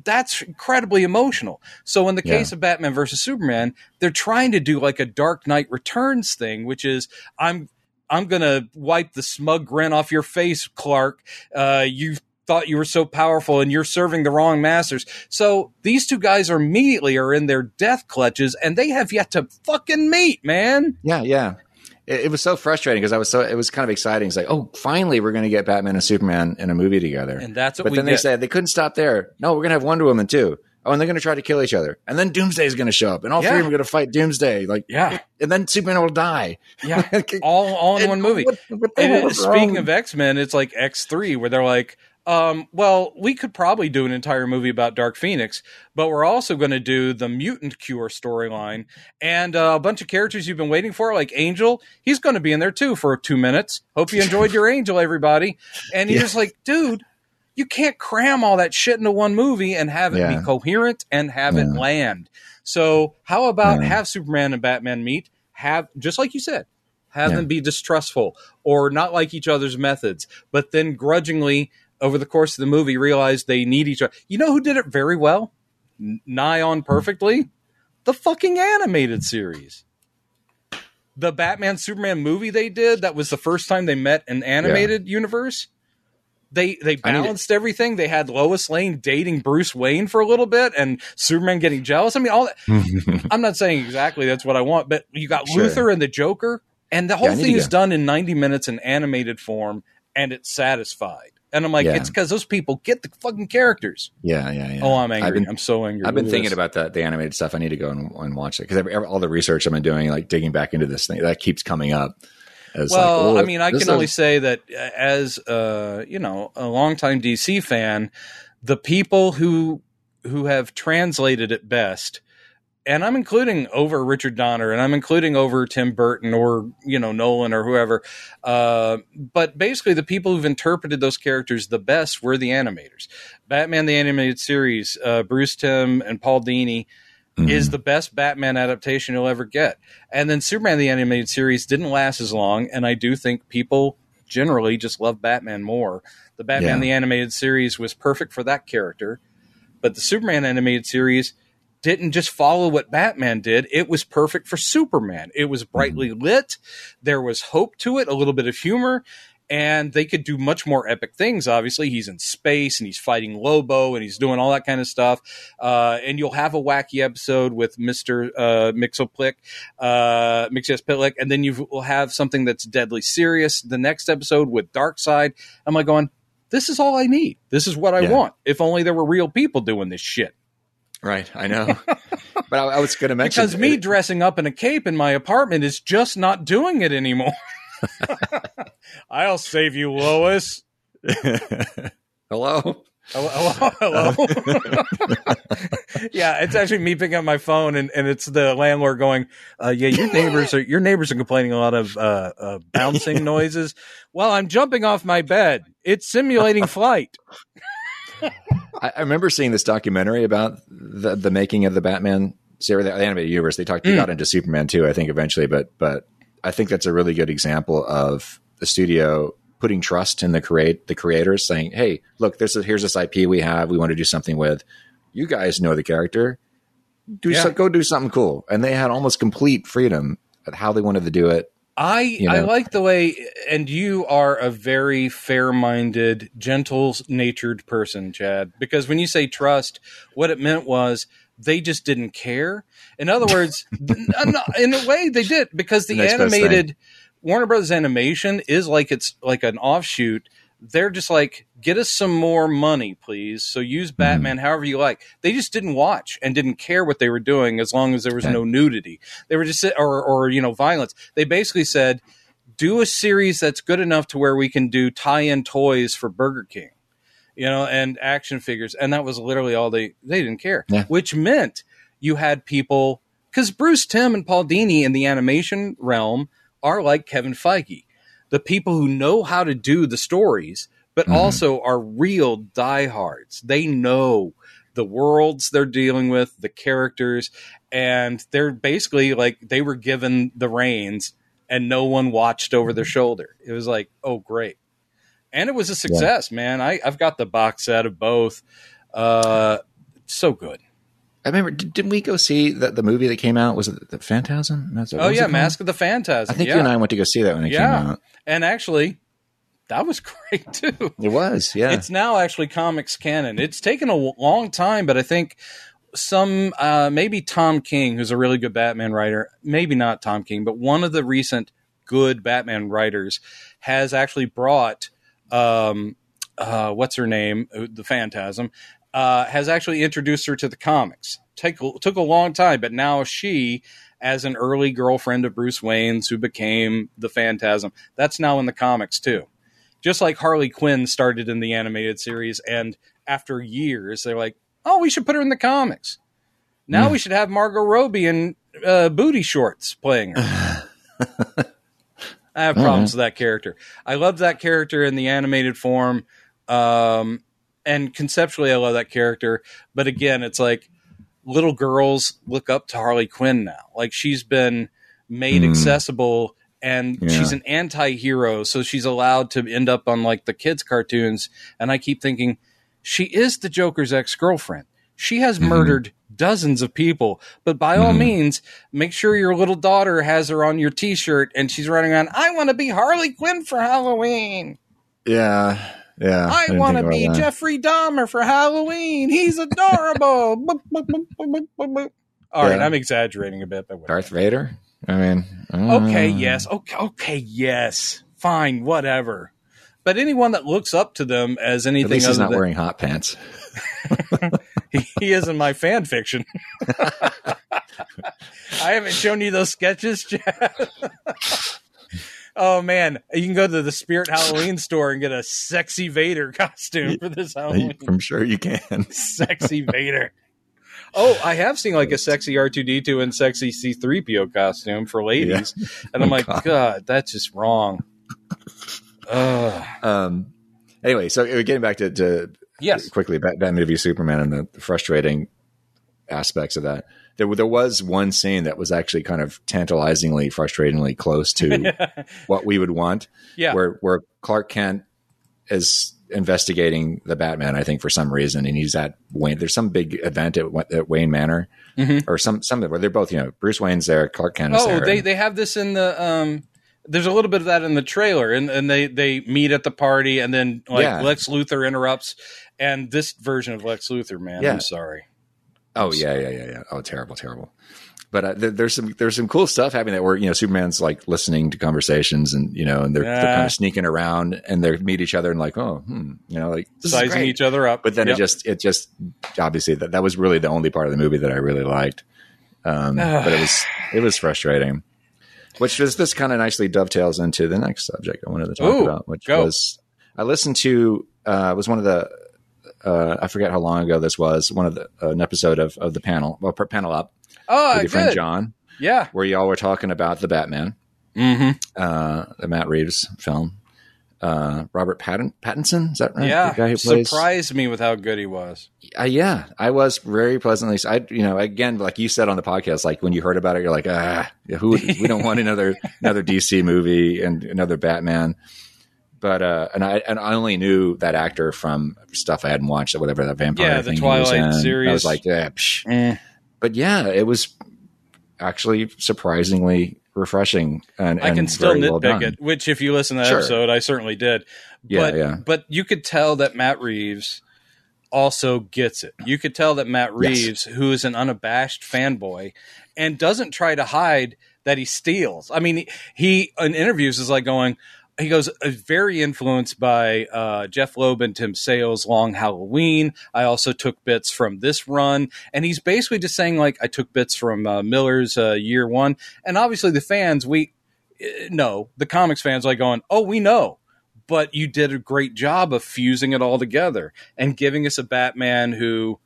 That's incredibly emotional. So in the Yeah. case of Batman versus Superman, they're trying to do like a Dark Knight Returns thing, which is I'm I'm gonna wipe the smug grin off your face, Clark. Uh, you thought you were so powerful, and you're serving the wrong masters. So these two guys are immediately are in their death clutches, and they have yet to fucking meet, man. Yeah, yeah. It, it was so frustrating because I was so it was kind of exciting. It's like, oh, finally we're going to get Batman and Superman in a movie together. And that's what but then they said they couldn't stop there. No, we're going to have Wonder Woman too. Oh, and they're going to try to kill each other. And then Doomsday is going to show up, and all Yeah. three of them are going to fight Doomsday. Like, yeah, and then Superman will die. yeah, all all in And one movie. what- what And hell it- is speaking wrong? of X Men, it's like X three, where they're like, um, well, we could probably do an entire movie about Dark Phoenix, but we're also going to do the mutant cure storyline and uh, a bunch of characters you've been waiting for, like Angel. He's going to be in there too for two minutes. Hope you enjoyed your Angel, everybody. And you're Yeah. just like, dude. You can't cram all that shit into one movie and have it Yeah. be coherent and have it land. So, how about Yeah. have Superman and Batman meet? Have just like you said, have Yeah. them be distrustful or not like each other's methods, but then grudgingly over the course of the movie realize they need each other. You know who did it very well, nigh on perfectly? The fucking animated series. the Batman Superman movie they did, that was the first time they met an animated universe. They they I need to- balanced everything. They had Lois Lane dating Bruce Wayne for a little bit, and Superman getting jealous. I mean, all that. I'm not saying exactly that's what I want, but you got Sure. Luthor and the Joker, and the whole need thing is done in 90 minutes in animated form, and it's satisfied. And I'm like, Yeah. it's because those people get the fucking characters. yeah, yeah, yeah. Oh, I'm angry. Been, I'm so angry. I've been Look thinking about that the animated stuff. I need to go and, and watch it because all the research I've been doing, like digging back into this thing, that keeps coming up. As like, Well, oh, I mean, I can only is- say that uh, as uh, you know, a longtime DC fan, the people who who have translated it best, and I'm including over Richard Donner, and I'm including over Tim Burton or you know Nolan or whoever, uh, but basically the people who've interpreted those characters the best were the animators. Batman the animated series, uh, Bruce Timm and Paul Dini Mhm. is the best Batman adaptation you'll ever get. And then Superman the animated series didn't last as long, and I do think people generally just love Batman more. The Batman Yeah. the animated series was perfect for that character, but the Superman animated series didn't just follow what Batman did. It was perfect for Superman. It was brightly lit. There was hope to it, a little bit of humor, and they could do much more epic things. Obviously, he's in space and he's fighting Lobo and he's doing all that kind of stuff. Uh, and you'll have a wacky episode with Mister uh, Mxyzptlk, uh, Mxyzptlk, and then you will have something that's deadly serious. The next episode with Darkseid. I'm like going, this is all I need. This is what I Yeah. want. If only there were real people doing this shit. Right. I know, but I, I was going to mention Because me dressing up in a cape in my apartment is just not doing it anymore. I'll save you, Lois. Hello. Hello, hello. hello? yeah, it's actually me picking up my phone, and, and it's the landlord going, uh, "Yeah, your neighbors are your neighbors are complaining a lot of uh, uh, bouncing noises." Well, I'm jumping off my bed. It's simulating flight. I, I remember seeing this documentary about the the making of the Batman series, the animated universe. They talked, they Mm. got into Superman too, I think, eventually. But but I think that's a really good example of the studio putting trust in the create the creators, saying, "Hey, look, this is here's this IP we have. We want to do something with. You guys know the character. Do Yeah. so, go do something cool." And they had almost complete freedom at how they wanted to do it. I know? I like the way, and you are a very fair-minded, gentle-natured person, Chad. Because when you say trust, what it meant was they just didn't care. In other words, in a way, they did because the, The animated Warner Brothers animation is like it's like an offshoot. They're just like, get us some more money, please. So use Batman hmm. however you like. They just didn't watch and didn't care what they were doing as long as there was Okay. no nudity. They were just or or you know violence. They basically said, do a series that's good enough to where we can do tie-in toys for Burger King, you know, and action figures, and that was literally all they they didn't care. Yeah. Which meant you had people because Bruce Timm and Paul Dini in the animation realm are like Kevin Feige, the people who know how to do the stories, but Mhm. also are real diehards. They know the worlds they're dealing with, the characters, and they're basically like they were given the reins and no one watched over their shoulder. It was like, oh, great. And it was a success, man. I, I've got the box set of both. Uh, so good. I remember, did, didn't we go see the, the movie that came out? Was it the Phantasm? That's, Oh yeah. Mask of the Phantasm. I think yeah. you and I went to go see that when it Yeah. came out. and actually, that was great too. It was, yeah. It's now actually comics canon. It's taken a long time, but I think some uh, maybe Tom King, who's a really good Batman writer, maybe not Tom King, but one of the recent good Batman writers has actually brought um, uh, what's her name, Uh, the Phantasm, uh, has actually introduced her to the comics. Take took a long time, but now she, as an early girlfriend of Bruce Wayne's, who became the Phantasm, that's now in the comics too. Just like Harley Quinn started in the animated series, and after years, they're like, "Oh, we should put her in the comics." Now Hmm. we should have Margot Robbie in uh, booty shorts playing her. I have problems with that character. I love that character in the animated form, um, and conceptually, I love that character. But again, it's like little girls look up to Harley Quinn now. Like she's been made Hmm. accessible, and Yeah. she's an anti-hero, so she's allowed to end up on like the kids' cartoons. And I keep thinking, she is the Joker's ex-girlfriend. She has Mhm. murdered dozens of people. But by all Mhm. means, make sure your little daughter has her on your T-shirt and she's running around. I want to be Harley Quinn for Halloween. Yeah, yeah. I want to be that. Jeffrey Dahmer for Halloween. He's adorable. Boop, boop, boop. All right, Yeah. I'm exaggerating a bit, but whatever. Darth Vader. I mean, Okay, uh, yes. Okay, okay, yes. Fine, whatever. But anyone that looks up to them as At anything least he's not than wearing hot pants. he, he is in my fan fiction. I haven't shown you those sketches, Chad. Oh man, you can go to the Spirit Halloween store and get a sexy Vader costume for this Halloween. I'm sure you can. sexy Vader. Oh, I have seen like a sexy R2D2 and sexy C3PO costume for ladies. And I'm Oh, like, God. God, that's just wrong. Ugh. Um. Anyway, so uh, getting back to, to Yes. quickly Batman v Superman and the frustrating aspects of that. There, there was one scene that was actually kind of tantalizingly, frustratingly close to what we would want. Yeah. where where Clark Kent is investigating the Batman, I think for some reason, and he's at Wayne. There's some big event at, at Wayne Manor, Mhm. or some some where they're both. You know, Bruce Wayne's there, Clark Kent is Oh, there. they they have this in the um. There's a little bit of that in the trailer, and, and they they meet at the party, and then like Yeah. Lex Luthor interrupts, and this version of Lex Luthor, man, Yeah. I'm sorry. Oh yeah, yeah, yeah, yeah. Oh, terrible, terrible. But uh, there, there's some there's some cool stuff happening that where you know Superman's like listening to conversations and you know and they're, they're kind of sneaking around and they meet each other and like oh hmm, you know like Sizing each other up, But then Yep. it just it just obviously that that was really the only part of the movie that I really liked. Um, but it was it was frustrating. Which was this kind of nicely dovetails into the next subject I wanted to talk Ooh, about, which go. was I listened to uh, was one of the uh, I forget how long ago this was one of the an episode of of the panel well panel up oh, with your friend. John Yeah. where y'all were talking about the Batman Mm-hmm. uh, the Matt Reeves film uh, Robert Pattin- Pattinson is that right Yeah. the guy who plays Surprised me with how good he was. uh, yeah, I was very pleasantly. I, you know, again, like you said on the podcast, like when you heard about it, you're like, ah, who? we don't want another another DC movie and another Batman. But uh, and I and I only knew that actor from stuff I hadn't watched, or whatever that vampire Yeah, the thing he was Twilight in. series. I was like, yeah, psh. Eh. but yeah, it was actually surprisingly refreshing and, I can and still very well nitpick done. it, which if you listen to that Sure. episode, I certainly did. Yeah, but, yeah. But you could tell that Matt Reeves also gets it. You could tell that Matt Yes. Reeves, who is an unabashed fanboy and doesn't try to hide that he steals. I mean, he, he in interviews is like going, he goes uh, very influenced by uh, Jeph Loeb and Tim Sale's Long Halloween. I also took bits from this run, and he's basically just saying like I took bits from uh, Miller's uh, Year One, and obviously the fans we uh, know the comics fans like going, oh, we know, but you did a great job of fusing it all together and giving us a Batman who.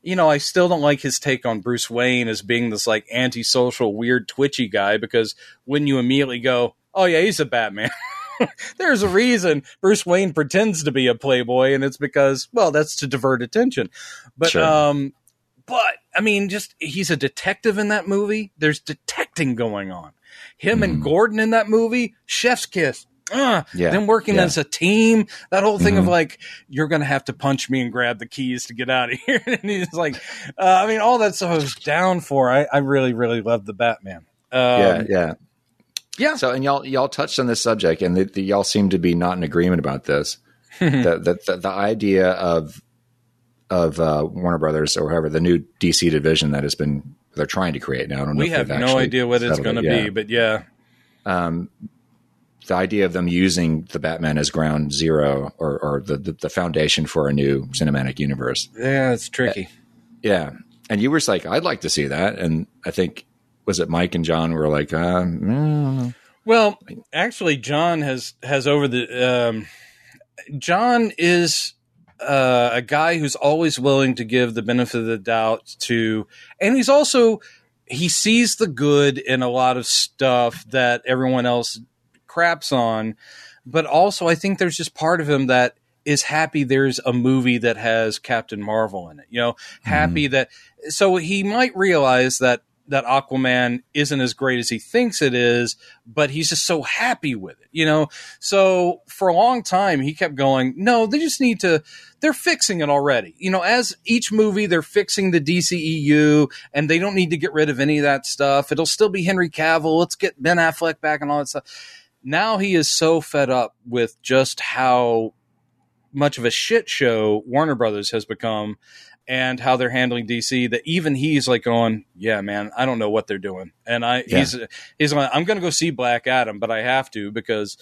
You know, I still don't like his take on Bruce Wayne as being this like antisocial, weird, twitchy guy because when you immediately go, oh yeah, he's a Batman. There's a reason Bruce Wayne pretends to be a playboy, and it's because, well, that's to divert attention. But, Sure. um, but I mean, just he's a detective in that movie. There's detecting going on. Him and Mhm. Gordon in that movie, chef's kiss. Uh, Yeah, them working yeah. as a team. That whole thing of Mhm. like, you're going to have to punch me and grab the keys to get out of here. and he's like, uh, I mean, all that stuff I was down for. I, I really, really loved the Batman. Um, yeah, yeah. Yeah. So, and y'all y'all touched on this subject, and the, the, y'all seem to be not in agreement about this. the, the, the idea of of uh, Warner Brothers or whoever the new DC division that has been they're trying to create now. I don't know. we if have no idea what it's going to it yet. be, but yeah, Um, the idea of them using the Batman as ground zero or, or the, the the foundation for a new cinematic universe. yeah, it's tricky. Yeah, and you were like, I'd like to see that, and I think was it Mike and John were like, uh, mm, Well, actually, John has has over the. Um, John is uh, a guy who's always willing to give the benefit of the doubt to, and he's also he sees the good in a lot of stuff that everyone else craps on, but also I think there's just part of him that is happy there's a movie that has Captain Marvel in it. You know, happy that so he might realize that that Aquaman isn't as great as he thinks it is, but he's just so happy with it, you know? So for a long time, he kept going, no, they just need to, they're fixing it already. You know, as each movie, they're fixing the DCEU and they don't need to get rid of any of that stuff. It'll still be Henry Cavill. Let's get Ben Affleck back and all that stuff. Now he is so fed up with just how much of a shit show Warner Brothers has become and how they're handling DC that even he's like going, yeah, man, I don't know what they're doing. And I, Yeah. he's, he's like, I'm going to go see Black Adam, but I have to because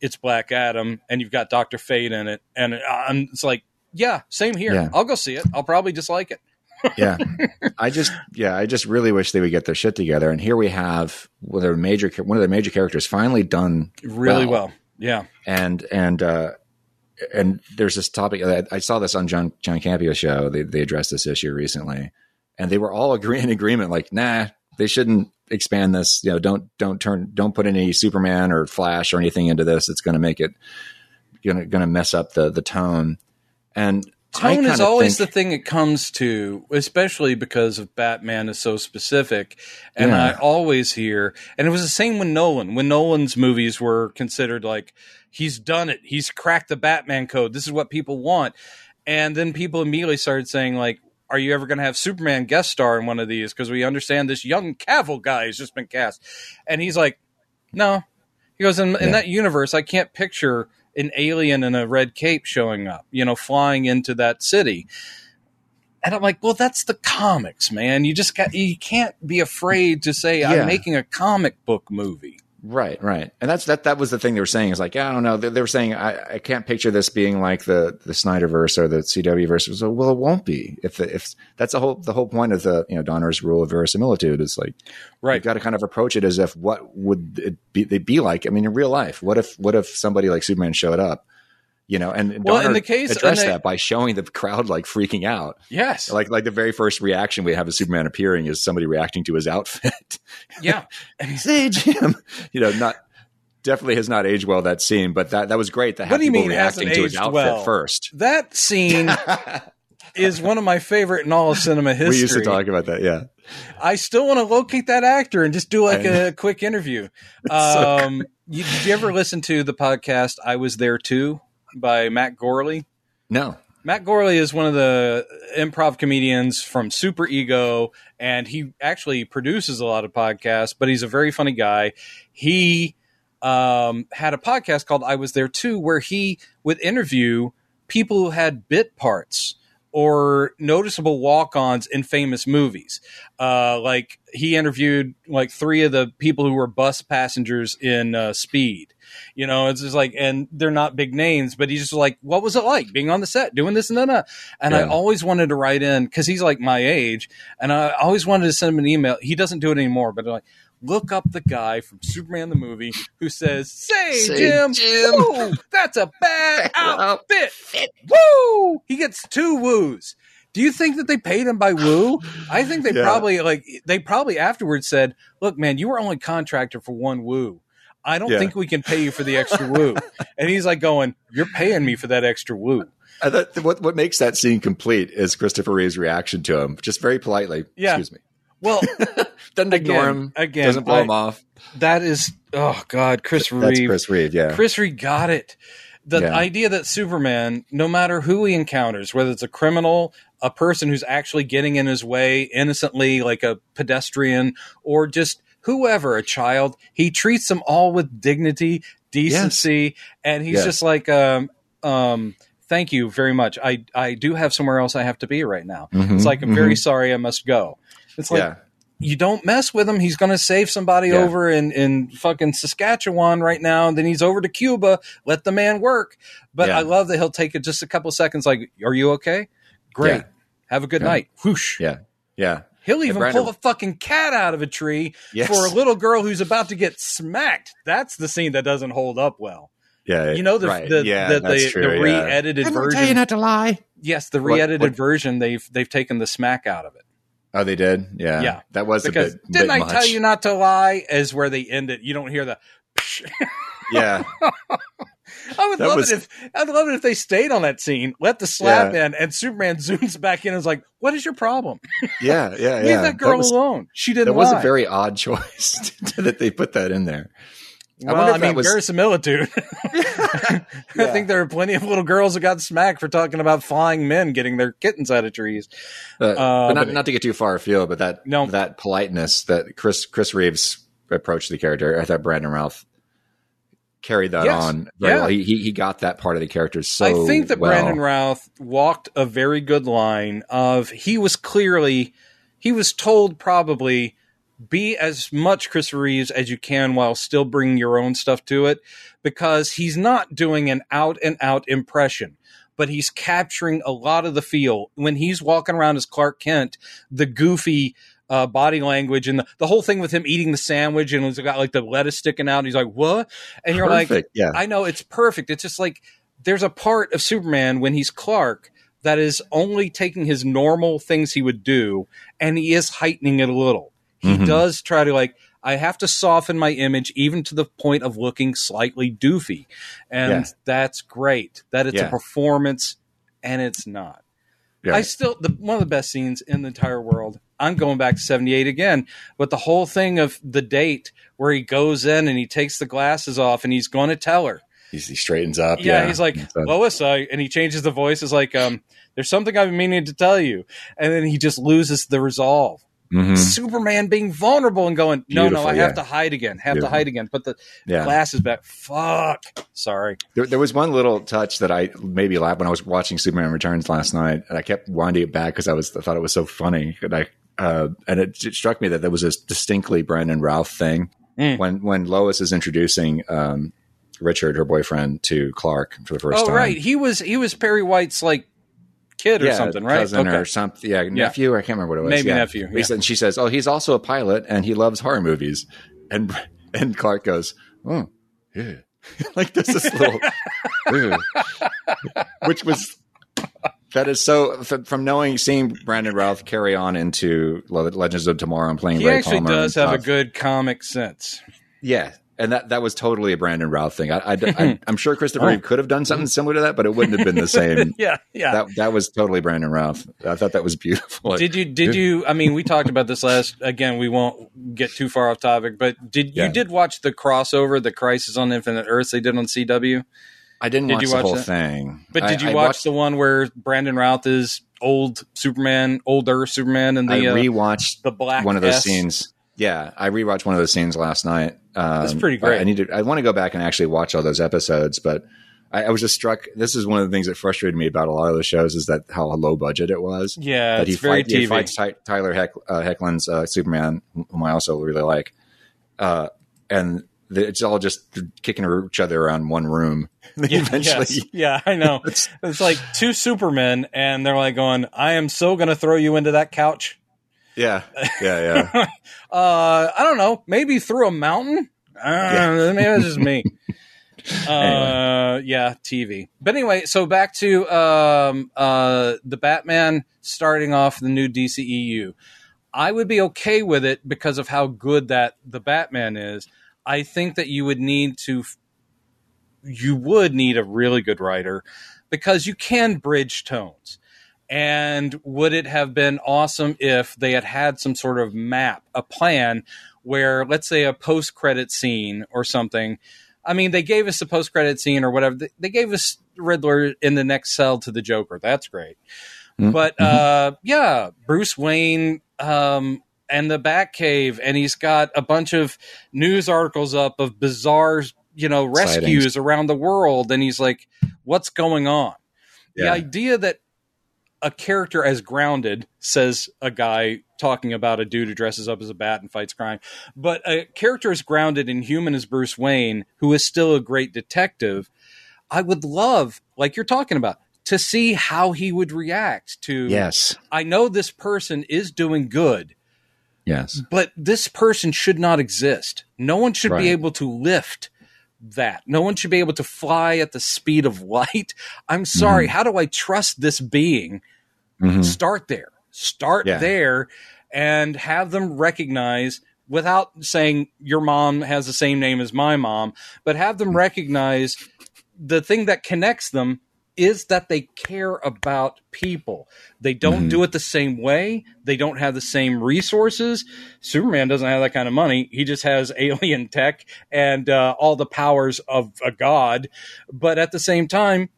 it's Black Adam and you've got Dr. Fate in it. And I'm, it's like, yeah, same here. Yeah. I'll go see it. I'll probably dislike it. yeah i just yeah i just really wish they would get their shit together and here we have one of their major one of their major characters finally done Really Well. well. Yeah. and and uh and there's this topic I, I saw this on john john Campea's show they, they addressed this issue recently and they were all agree in agreement like nah they shouldn't expand this you know don't don't turn don't put any superman or flash or anything into this it's going to make it gonna gonna mess up the the tone and Tone is always think- the thing it comes to, especially because of Batman is so specific. And Yeah. I always hear, and it was the same when Nolan, when Nolan's movies were considered like, he's done it. He's cracked the Batman code. This is what people want. And then people immediately started saying, like, are you ever going to have Superman guest star in one of these? Because we understand this young Cavill guy has just been cast. And he's like, no. He goes, in, in that universe, I can't picture an alien in a red cape showing up, you know, flying into that city. And I'm like, well, that's the comics, man. You just got, you can't be afraid to say, Yeah. I'm making a comic book movie. Right, right, and that's that. That was the thing they were saying is like, yeah, I don't know. They, they were saying I, I can't picture this being like the the Snyderverse or the CW verse. So, well, it won't be. If the, if that's the whole the whole point of the you know Donner's rule of verisimilitude is like Right. you've got to kind of approach it as if what would it be they be like? I mean, in real life, what if what if somebody like Superman showed up? You know, and Well, in the case- addressed and they- that by showing the crowd like freaking out. Yes. Like like the very first reaction we have of Superman appearing is somebody reacting to his outfit. yeah. And he's, say Jim. You know, not definitely has not aged well that scene, but that that was great to have What do you people mean reacting to his outfit well? first. that scene is one of my favorite in all of cinema history. We used to talk about that, yeah. I still want to locate that actor and just do like a quick interview. so Um, you, did you ever listen to the podcast I Was There Too by Matt Gorley? No. Matt Gorley is one of the improv comedians from Super Ego, and he actually produces a lot of podcasts, but he's a very funny guy. He um, had a podcast called I Was There Too, where he would interview people who had bit parts or noticeable walk-ons in famous movies. Uh, like he interviewed like three of the people who were bus passengers in uh, Speed. You know, it's just like, and they're not big names, but he's just like, what was it like being on the set, doing this and that? And I Yeah. always wanted to write in because he's like my age, and I always wanted to send him an email. He doesn't do it anymore, but like, look up the guy from Superman the movie who says, "Say, Say, Jim, Jim." woo, that's a bad outfit." Woo! He gets two woos. Do you think that they paid him by woo? I think they Yeah. probably like they probably afterwards said, "Look, man, you were only contractor for one woo. I don't Yeah. think we can pay you for the extra woo." And he's like, "Going, you're paying me for that extra woo." I thought what what makes that scene complete is Christopher Reeve's reaction to him, just very politely. Yeah. Excuse me. Well, Doesn't ignore him. again, doesn't blow I- him off. that is oh god, Chris Reed. That's Chris Reeve, yeah. Chris Reeve got it. The Yeah. idea that Superman, no matter who he encounters, whether it's a criminal, a person who's actually getting in his way innocently, like a pedestrian, or just whoever, a child, he treats them all with dignity, decency, and he's Yes. just like, um, um, thank you very much. I, I do have somewhere else I have to be right now. Mhm, It's like, I'm very sorry, I must go. It's like, yeah. you don't mess with him. He's going to save somebody Yeah. over in, in fucking Saskatchewan right now. And then he's over to Cuba. Let the man work. But Yeah. I love that he'll take it just a couple seconds. Like, are you okay? Great. Yeah. Have a good Yeah. night. Whoosh. Yeah. Yeah. He'll even Brandon- pull a fucking cat out of a tree Yes. for a little girl who's about to get smacked. That's the scene that doesn't hold up well. Yeah. You know the right. the, yeah, the, the, true, the re-edited Didn't version. tell you not to lie. yes, the re-edited what- version. They've they've taken the smack out of it. Oh, they did? Yeah. Yeah. That was Because a bit, didn't bit I much. tell you not to lie? Is where they end it. You don't hear the. Yeah. I would That love was- it if I'd love it if they stayed on that scene, let the slap Yeah. in, and Superman zooms back in and is like, "What is your problem? Yeah, yeah, yeah. Leave that girl was, alone. She didn't that was a very odd choice that they put that in there. I well, wonder I, if that mean, was- verisimilitude. I think there are plenty of little girls who got smacked for talking about flying men getting their kittens out of trees. But, Uh, but not, but- not to get too far afield, but that No. that politeness that Chris Chris Reeves approached the character, I thought Brandon Routh carried that Yes. on very Yeah. well. He, he he got that part of the character so I think that well. Brandon Routh walked a very good line of he was clearly he was told probably be as much Chris Reeves as you can while still bringing your own stuff to it because he's not doing an out and out impression but he's capturing a lot of the feel when he's walking around as Clark Kent the goofy uh, body language and the, the whole thing with him eating the sandwich and he's got like the lettuce sticking out and he's like what and you're like yeah. I know it's perfect. It's just like there's a part of Superman when he's Clark that is only taking his normal things he would do and he is heightening it a little. He Mhm. does try to like I have to soften my image even to the point of looking slightly doofy. And Yeah. that's great. That it's a performance and it's not. Yeah. I still the one of the best scenes in the entire world. I'm going back to 78 again, but the whole thing of the date where he goes in and he takes the glasses off and he's going to tell her. He's, he straightens up. Yeah, Yeah, he's like Lois, I, and he changes the voice. Is like, um, there's something I've been meaning to tell you, and then he just loses the resolve. Mhm. Superman being vulnerable and going, no, no, I have to hide again, have Beautiful. to hide again. Put the yeah. glasses back. Fuck. Sorry. There, there was one little touch that I maybe laughed when I was watching Superman Returns last night, and I kept winding it back because I was I thought it was so funny, and I uh, and it, it struck me that there was a distinctly Brandon Routh thing Mm. when when Lois is introducing um, Richard, her boyfriend, to Clark for the first Oh time. right, he was he was Perry White's like kid or yeah, something, right? Cousin Okay. or something. Yeah, nephew. I can't remember what it was. Maybe yeah. nephew, He yeah. and she says, "Oh, he's also a pilot, and he loves horror movies." And and Clark goes, "Oh, yeah." like this little, which was that is so from knowing seeing Brandon Routh carry on into Legends of Tomorrow and playing He Ray actually Palmer does have a good comic sense. yeah. And that, that was totally a Brandon Routh thing. I, I, am sure Christopher Oh. Reeve could have done something similar to that, but it wouldn't have been the same. yeah, yeah. that that was totally Brandon Routh. I thought that was beautiful. did you did you i mean we talked about this last again we won't get too far off topic but did Yeah. you did watch the crossover the crisis on infinite earths they did on cw I didn't Did watch you the watch whole that? thing. but did you I watch watched- the one where brandon routh is old superman older superman and I the uh, rewatched the black one of those S? scenes. Yeah, I rewatched one of those scenes last night. Um, That's pretty great. I, I need to. I want to go back and actually watch all those episodes, but I, I was just struck. This is one of the things that frustrated me about a lot of the shows is that how low budget it was. yeah that it's he, very fight, he fights Ty, Tyler Heck, uh, Hoechlin's uh, Superman, whom I also really like, uh, and the, it's all just kicking each other around one room. Yeah, eventually, yes. yeah, I know. It's- It's like two Supermen, and they're like going, "I am so going to throw you into that couch." Yeah, yeah, yeah. Uh, I don't know. Maybe through a mountain. Uh, Maybe it's just me. Uh, yeah, TV. But anyway, so back to um, uh, the Batman starting off the new DCEU. I would be okay with it because of how good that the Batman is. I think that you would need to, you would need a really good writer because you can bridge tones. And would it have been awesome if they had had some sort of map, a plan where, let's say, a post credit scene or something? I mean, they gave us a post credit scene or whatever. They- gave us Riddler in the next cell to the Joker. That's great. Mhm. But uh, yeah, Bruce Wayne um, and the Batcave, and he's got a bunch of news articles up of bizarre, you know, rescues Sightings. around the world, and he's like, "What's going on?" The idea that a character as grounded says a guy talking about a dude who dresses up as a bat and fights crime but a character as grounded and human as bruce wayne who is still a great detective i would love like you're talking about to see how he would react to yes, i know this person is doing good yes. but this person should not exist no one should Right. be able to lift that no one should be able to fly at the speed of light i'm sorry Mm-hmm. how do i trust this being Mhm. start there start Yeah. there and have them recognize without saying your mom has the same name as my mom but have them recognize the thing that connects them is that they care about people. They don't Mhm. do it the same way. They don't have the same resources. Superman doesn't have that kind of money. He just has alien tech and uh, all the powers of a god. But at the same time,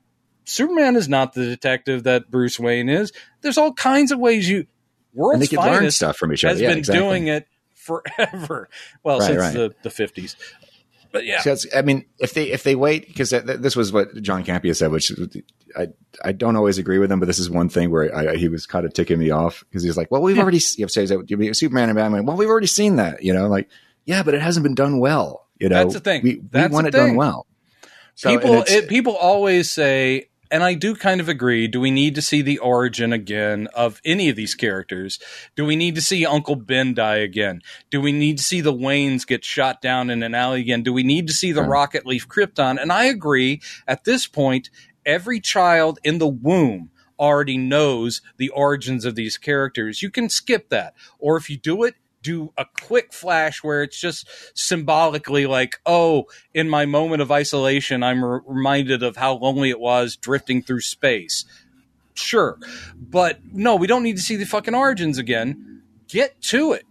Superman is not the detective that Bruce Wayne is. There's all kinds of ways you world's finest stuff from each other. has Yeah, been exactly. doing it forever. Well, Right, since right. the the fifties. But yeah, So I mean, if they if they wait, because th- th- this was what John Campea said, which I I don't always agree with him, but this is one thing where I, he was kind of ticking me off because he's like, "Well, we've already you know, Superman and Batman. Well, we've already seen that, you know, like yeah, but it hasn't been done well. You know, That's the thing. We, we want it done well. So, people it, people always say and i do kind of agree. Do we need to see the origin again of any of these characters? Do we need to see uncle ben die again? Do we need to see the waynes get shot down in an alley again? Do we need to see the rocket leaf krypton? And i agree at this point every child in the womb already knows the origins of these characters. You can skip that. Or if you do it do a quick flash where it's just symbolically like, oh, in my moment of isolation, I'm re- reminded of how lonely it was drifting through space. Sure. But no, we don't need to see the fucking origins again. Get to it.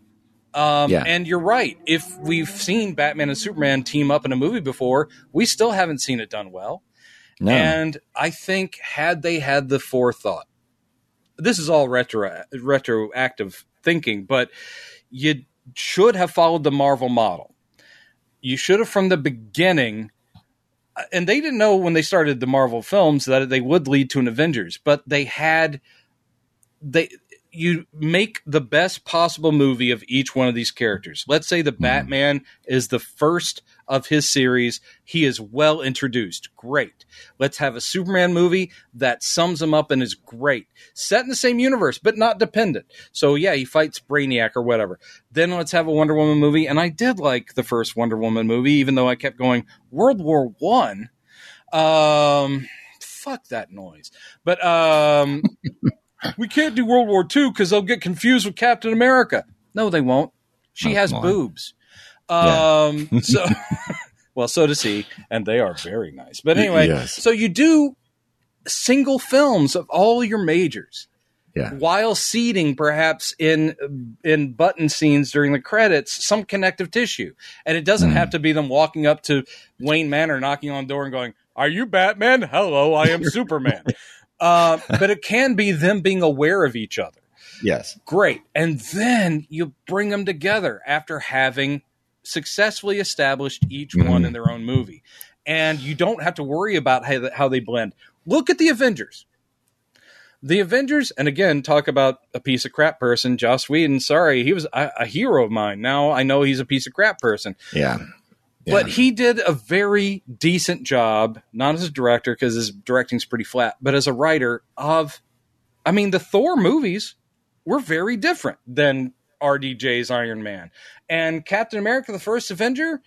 Um, Yeah. And you're right. If we've seen Batman and Superman team up in a movie before, we still haven't seen it done well. no, And I think had they had the forethought, this is all retro retroactive thinking, but you should have followed the Marvel model. You should have from the beginning, and they didn't know when they started the Marvel films that they would lead to an Avengers, but they had they you make the best possible movie of each one of these characters. Let's say the Batman is the first of his series. He is well introduced. Great. Let's have a Superman movie that sums him up and is great. Set in the same universe, but not dependent. So yeah, he fights Brainiac or whatever. Then let's have a Wonder Woman movie. And I did like the first Wonder Woman movie, even though I kept going World War One. Um, fuck that noise. But um, we can't do World War II because they'll get confused with Captain America. No, they won't. She Oh, has boobs. Yeah. Um, so, well, so does he, and they are very nice. But anyway, Yes. so you do single films of all your majors yeah, while seeding perhaps in in button scenes during the credits some connective tissue and it doesn't Mhm. have to be them walking up to wayne manor knocking on the door and going are you batman hello i am superman uh, but it can be them being aware of each other. Yes, great. And then you bring them together after having successfully established each one Mhm. in their own movie. And you don't have to worry about how, how they blend. Look at the avengers. The Avengers, and again, talk about a piece of crap person, Joss Whedon. Sorry, he was a, a hero of mine. Now I know he's a piece of crap person, yeah, yeah. but he did a very decent job, not as a director because his directing's pretty flat, but as a writer of. I mean, the Thor movies were very different than RDJ's Iron Man, and Captain America: The First Avenger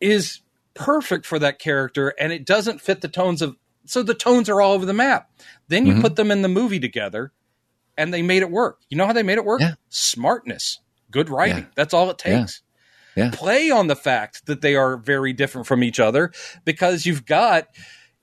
is perfect for that character, and it doesn't fit the tones of. So the tones are all over the map. Then you Mhm. put them in the movie together, and they made it work. You know how they made it work? Yeah. Smartness, good writing. Yeah. That's all it takes. Yeah. Play on the fact that they are very different from each other because you've got,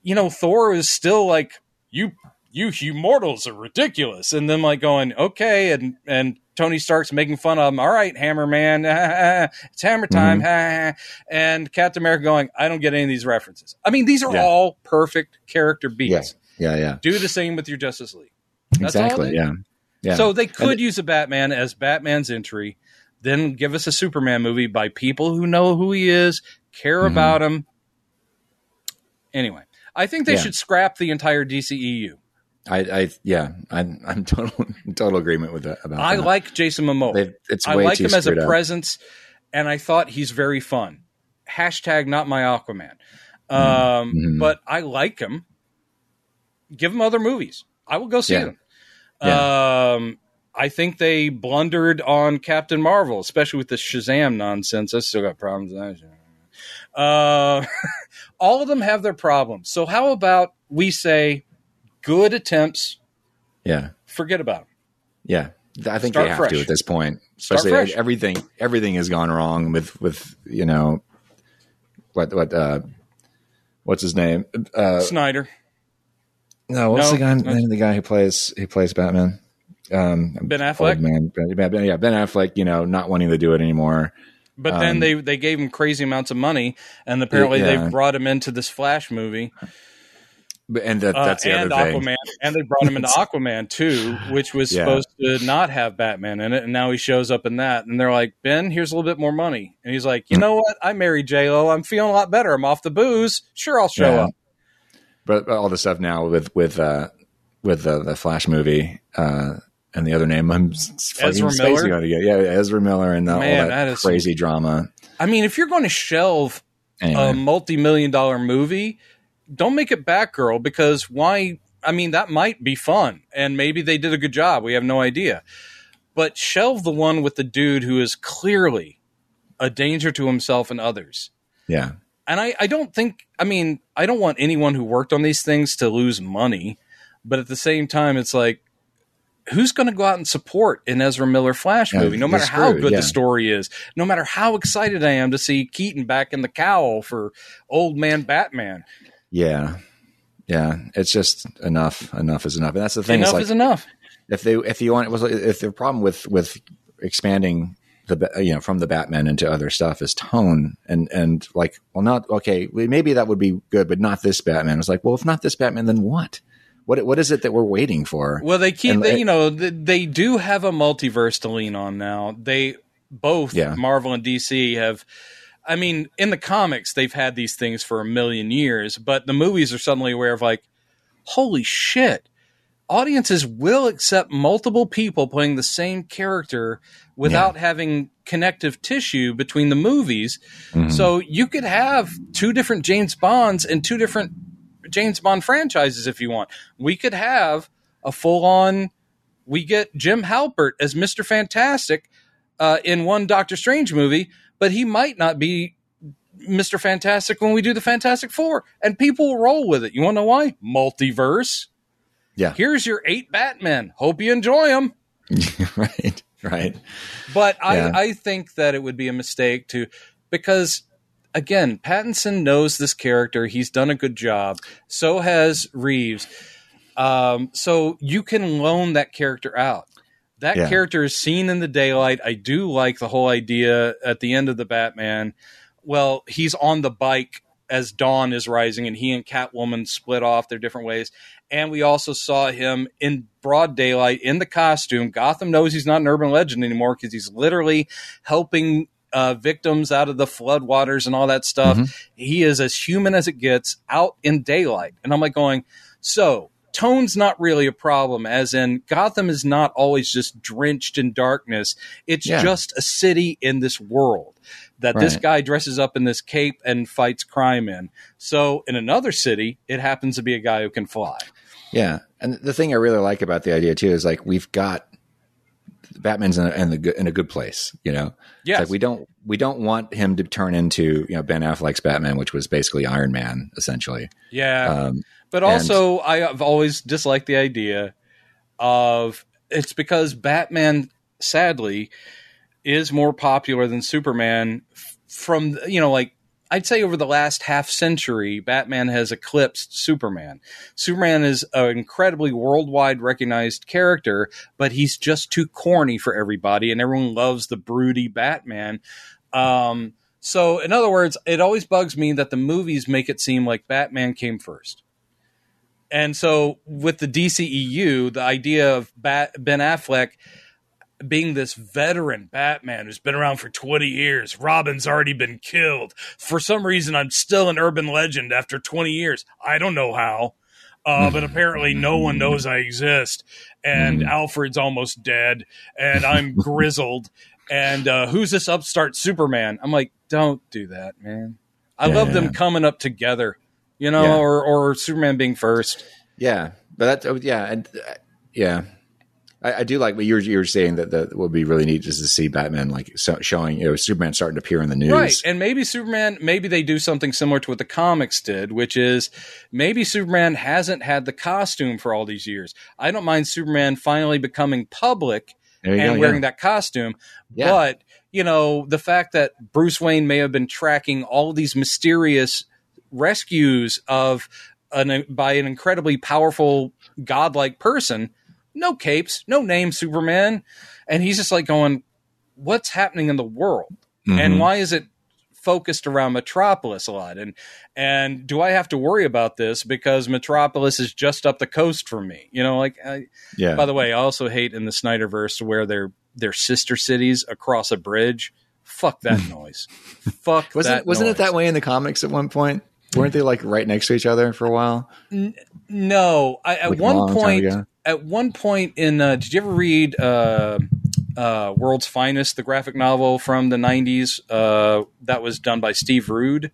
you know, Thor is still like you. You, you mortals are ridiculous, and then like going okay, and and Tony Stark's making fun of him. All right, Hammer Man, it's Hammer mm-hmm. time, and Captain America going, I don't get any of these references. I mean, these are Yeah. all perfect character beats. yeah, yeah, yeah. Do the same with your Justice League. That's exactly. Yeah, yeah. So they could And use a Batman as Batman's entry, then give us a Superman movie by people who know who he is, care Mhm. about him. Anyway, I think they Yeah. should scrap the entire DCEU. I, I, yeah, I'm, I'm total, in total agreement with that. About I that. like Jason Momoa. They've- it's I like him as a up. presence, and I thought he's very fun. Hashtag not my Aquaman. Mm-hmm. Um, Mhm. But I like him. Give him other movies. I will go see Yeah. them. Um, I think they blundered on Captain Marvel, especially with the Shazam nonsense. I still got problems. with that. Uh, all of them have their problems. So how about we say good attempts, Yeah, forget about them. yeah. I think Start they have fresh. to at this point. Start Especially fresh. everything, everything has gone wrong with with you know what what uh what's his name? Uh, Snyder, no, what's No, the guy? no. name of the guy who plays who plays Batman? Um, Ben Affleck. man, Ben, yeah, Ben Affleck. You know, not wanting to do it anymore. But then Um, they they gave him crazy amounts of money, and apparently Yeah. they brought him into this Flash movie. But and that, Uh, that's the and other thing. Aquaman, and they brought him into Aquaman too, which was Yeah. supposed to not have Batman in it, and now he shows up in that, and they're like, Ben, here's a little bit more money, and he's like, you know what? I married J Lo, I'm feeling a lot better. I'm off the booze. Sure, I'll show Yeah. up. But all the stuff now with with uh, with the, the Flash movie uh, and the other name, I'm fucking spacing Miller? on again. Yeah, Ezra Miller and uh, Man, all that, crazy drama. I mean, if you're going to shelve Anyway, a multi-million dollar movie, don't make it Batgirl because why? I mean, that might be fun, and maybe they did a good job. We have no idea, but shelve the one with the dude who is clearly a danger to himself and others. yeah, And I, I don't think, I mean, I don't want anyone who worked on these things to lose money, but at the same time, it's like, who's going to go out and support an Ezra Miller Flash Yeah, movie, no matter how good yeah. the story is, no matter how excited I am to see Keaton back in the cowl for old man Batman? yeah, yeah. It's just enough. Enough is enough, and that's the thing. enough like, is enough. if they if you want it was if the problem with with expanding the you know from the Batman into other stuff is tone and and like well not okay maybe that would be good but not this Batman it's like well if not this Batman then what what what is it that we're waiting for Well, they keep, And they, you know, they do have a multiverse to lean on now. They both, Yeah. Marvel and DC, have. I mean, in the comics, they've had these things for a million years, but the movies are suddenly aware of like, holy shit, audiences will accept multiple people playing the same character without having connective tissue between the movies. Mhm. So you could have two different James Bonds and two different James Bond franchises if you want. We could have a full on. We get Jim Halpert as Mister Fantastic uh, in one Doctor Strange movie, but he might not be Mister Fantastic when we do the Fantastic Four, and people will roll with it. You want to know why? Multiverse. Yeah. Here's your eight Batmen. Hope you enjoy them. right right But I, I think that it would be a mistake to because again, Pattinson knows this character. He's done a good job. So has Reeves. Um, so you can loan that character out. That Yeah. character is seen in the daylight. I do like the whole idea at the end of the Batman. Well, he's on the bike as dawn is rising, and he and Catwoman split off their different ways. And we also saw him in broad daylight in the costume. Gotham knows he's not an urban legend anymore because he's literally helping uh, victims out of the floodwaters and all that stuff. He is as human as it gets out in daylight. And I'm like going, so tone's not really a problem, as in Gotham is not always just drenched in darkness. It's Yeah. just a city in this world that this guy dresses up in this cape and fights crime in. So in another city, it happens to be a guy who can fly. yeah and the thing I really like about the idea too is like we've got Batman's in a, in, the, good- in a good place you know Yes. like we don't we don't want him to turn into you know Ben Affleck's Batman which was basically Iron Man essentially yeah. um, But also, I have always disliked the idea of it's because Batman, sadly, is more popular than Superman. From you know, like I'd say over the last half century, Batman has eclipsed Superman. Superman is an incredibly worldwide recognized character, but he's just too corny for everybody, and everyone loves the broody Batman. Um, so, in other words, it always bugs me that the movies make it seem like Batman came first. And so, with the DCEU, the idea of Bat- Ben Affleck being this veteran Batman who's been around for 20 years, Robin's already been killed. For some reason, I'm still an urban legend after 20 years. I don't know how. Uh, but apparently, no one knows I exist. And Alfred's almost dead. And I'm grizzled. And uh, who's this upstart Superman? I'm like, don't do that, man. I Yeah, love yeah. them coming up together, you know, Yeah. or, or Superman being first. Yeah, but that yeah, and uh, yeah, I, I do like what you were you were saying that that would be really neat is to see Batman like so, showing you know Superman starting to appear in the news. Right. And maybe Superman, maybe they do something similar to what the comics did, which is maybe Superman hasn't had the costume for all these years. I don't mind Superman finally becoming public and go, wearing yeah. that costume. Yeah. But, you know, the fact that Bruce Wayne may have been tracking all these mysterious rescues of an by an incredibly powerful godlike person. No capes, no name Superman, and he's just like going, "What's happening in the world?" and Mhm. why is it focused around Metropolis a lot? And and do I have to worry about this because Metropolis is just up the coast from me? You know, like I, yeah. by the way, I also hate in the Snyderverse where they're they're sister cities across a bridge. Fuck that noise. Fuck wasn't that. wasn't it that way in the comics at one point? Weren't they like right next to each other for a while? No, I, at Like one point, ago? At one point in, uh, did you ever read uh, uh, World's Finest, the graphic novel from the '90s uh, that was done by Steve Rude?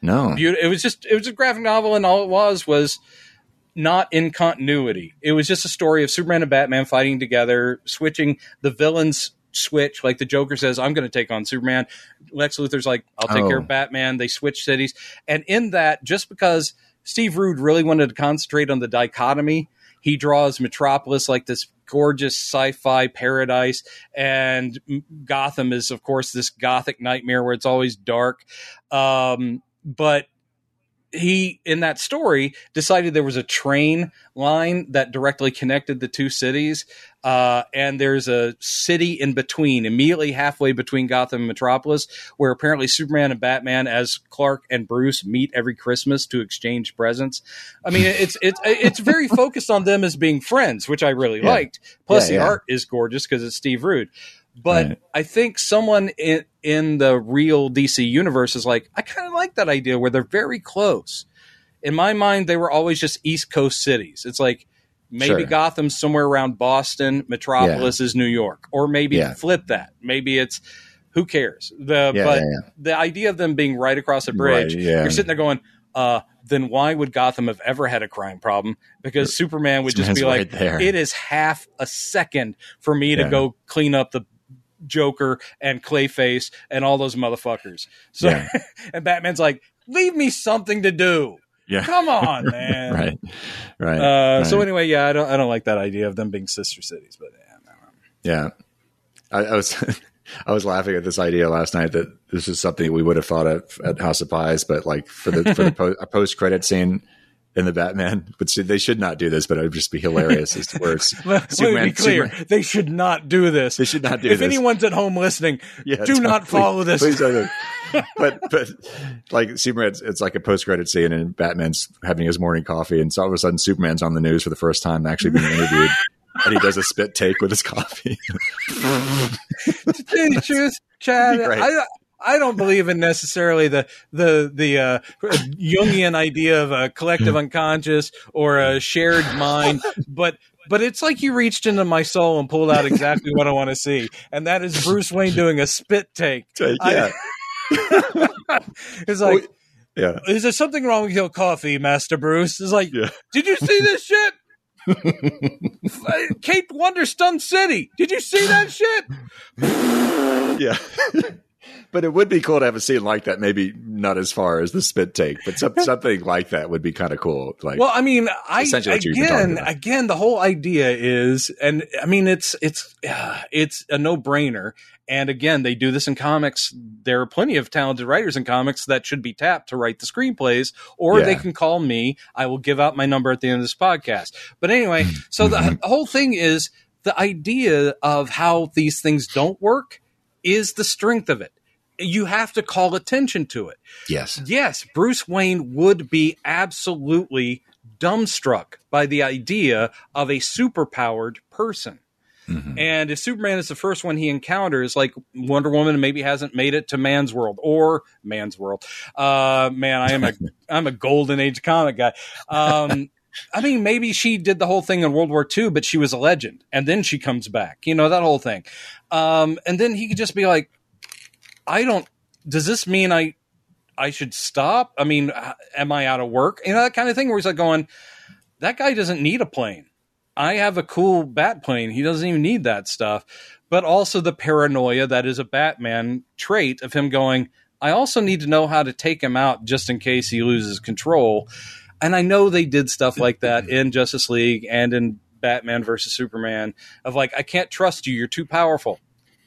No. It was just it was a graphic novel, and all it was was not in continuity. It was just a story of Superman and Batman fighting together, switching the villains switch. Like the Joker says, "I'm going to take on Superman." Lex Luthor's like, "I'll take Oh. care of Batman." They switch cities, and in that, just because Steve Rude really wanted to concentrate on the dichotomy, he draws Metropolis like this gorgeous sci-fi paradise and Gotham is of course this gothic nightmare where it's always dark. Um, but he in that story decided there was a train line that directly connected the two cities uh, and there's a city in between immediately halfway between gotham and metropolis where apparently superman and batman as clark and bruce meet every christmas to exchange presents i mean it's it's it's very focused on them as being friends which i really Yeah. liked plus Yeah, the yeah. art is gorgeous because it's steve rude but Right. I think someone in in the real DC universe is like, I kind of like that idea where they're very close. In my mind, they were always just East Coast cities. It's like maybe Sure. Gotham's somewhere around Boston, Metropolis is New York, or maybe Yeah. flip that. Maybe it's who cares. The Yeah, but yeah, yeah. the idea of them being right across a bridge, Right, yeah. you're sitting there going. Uh, then why would Gotham have ever had a crime problem? Because Superman would just be like, right it is half a second for me to go clean up the Joker and Clayface and all those motherfuckers. So, Yeah. and Batman's like, leave me something to do. Yeah. Come on, man. right. Right. Uh, So anyway, yeah, I don't, I don't like that idea of them being sister cities, but yeah, no. Yeah, I, I was I was laughing at this idea last night that this is something we would have thought of at House of Pies, but like for the for the po- a post credit scene in the Batman, but they should not do this, but it would just be hilarious as to where Let, let me be clear. They should not do this. They should not do if this. If anyone's at home listening, Yeah, do don't- please- follow this. please don't. but but like Superman, it's, it's like a post credit scene, and Batman's having his morning coffee, and so all of a sudden Superman's on the news for the first time, actually being interviewed, and he does a spit take with his coffee. to you the truth, Chad, That'd be great. I I don't believe in necessarily the the the uh, Jungian idea of a collective unconscious or a shared mind, but but it's like you reached into my soul and pulled out exactly what I want to see, and that is Bruce Wayne doing a spit take. yeah, It's like, yeah. is there something wrong with your coffee, Master Bruce? It's like, Yeah. did you see this shit? Caped Wonder Stuns City. Did you see that shit? Yeah. but it would be cool to have a scene like that. Maybe not as far as the spit take, but some, something like that would be kind of cool. Like, Well, I mean, I Essentially what you've been talking again, again, the whole idea is, and I mean, it's it's uh, it's a no brainer. And again, they do this in comics. There are plenty of talented writers in comics that should be tapped to write the screenplays, or Yeah. they can call me. I will give out my number at the end of this podcast. But anyway, so the, the whole thing is the idea of how these things don't work is the strength of it. You have to call attention to it yes. yes, Bruce Wayne would be absolutely dumbstruck by the idea of a superpowered person. Mhm. And if Superman is the first one he encounters, like Wonder Woman maybe hasn't made it to man's world or man's world. Uh, man, I am a I'm a golden age comic guy. Um, I mean, maybe she did the whole thing in World War II, but she was a legend, and then she comes back. You know that whole thing. Um, and then he could just be like, I don't. Does this mean I I should stop? I mean, uh, am I out of work? You know that kind of thing where he's like going, that guy doesn't need a plane. I have a cool bat plane. He doesn't even need that stuff. But also the paranoia that is a Batman trait of him going, I also need to know how to take him out just in case he loses control. And I know they did stuff like that mm-hmm. in Justice League and in Batman versus Superman of like, I can't trust you. You're too powerful.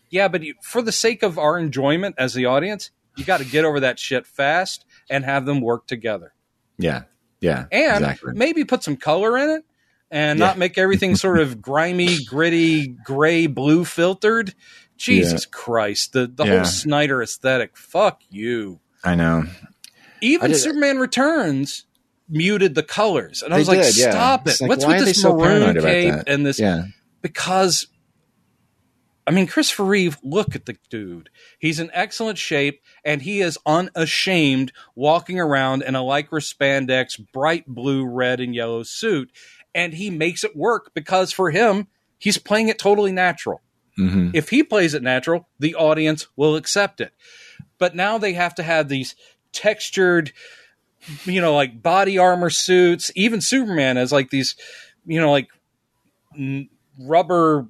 Yeah, but you, for the sake of our enjoyment as the audience, You got to get over that shit fast and have them work together. Yeah. Yeah. And exactly. maybe put some color in it and Yeah. not make everything sort of grimy, gritty, gray, blue filtered. Jesus Christ. The the Yeah. whole Snyder aesthetic. Fuck you. I know. Even I Superman Returns muted the colors. And I They was like, did, yeah. stop it. Like, What's with this maroon cape and this Yeah. because I mean Christopher Reeve, look at the dude. He's in excellent shape and he is unashamed walking around in a lycra spandex bright blue, red and yellow suit and he makes it work because for him he's playing it totally natural. hmm If he plays it natural, the audience will accept it. But now they have to have these textured, you know, like body armor suits. Even Superman has like these, you know, like n- rubber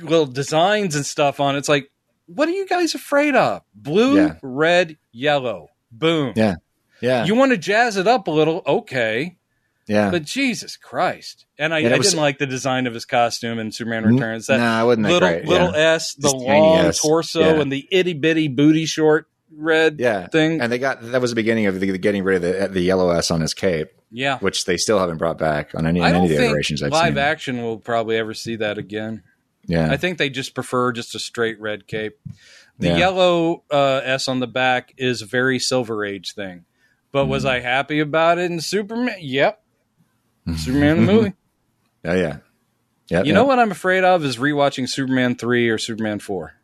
little designs and stuff on. it. It's like, what are you guys afraid of? Blue, Yeah. red, yellow. Boom. Yeah. Yeah. You want to jazz it up a little? Okay. yeah. But Jesus Christ. And I, I was- didn't like the design of his costume in Superman Returns. That no, I wouldn't little great. little yeah. S, the Just long torso, and the itty bitty booty short red yeah. thing. And they got that was the beginning of the, the getting rid of the, the yellow S on his cape, yeah, which they still haven't brought back on any, on any of the iterations I've live seen. action will probably ever see that again. yeah. I think they just prefer just a straight red cape. The Yeah. yellow uh, S on the back is a very Silver Age thing. But was Mm. I happy about it in Superman? Yep, Superman the movie. Oh yeah. Yeah. You know what I'm afraid of is rewatching Superman three or Superman four.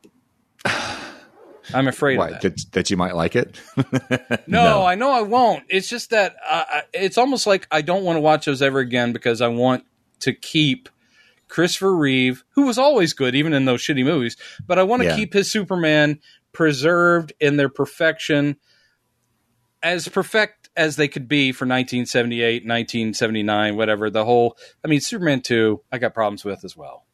I'm afraid of Why? that. That, that you might like it? No, I know I won't. It's just that uh, it's almost like I don't want to watch those ever again because I want to keep Christopher Reeve, who was always good, even in those shitty movies, but I want to Yeah. keep his Superman preserved in their perfection, as perfect as they could be for 1978, 1979, whatever. The whole, I mean, Superman 2, I got problems with as well.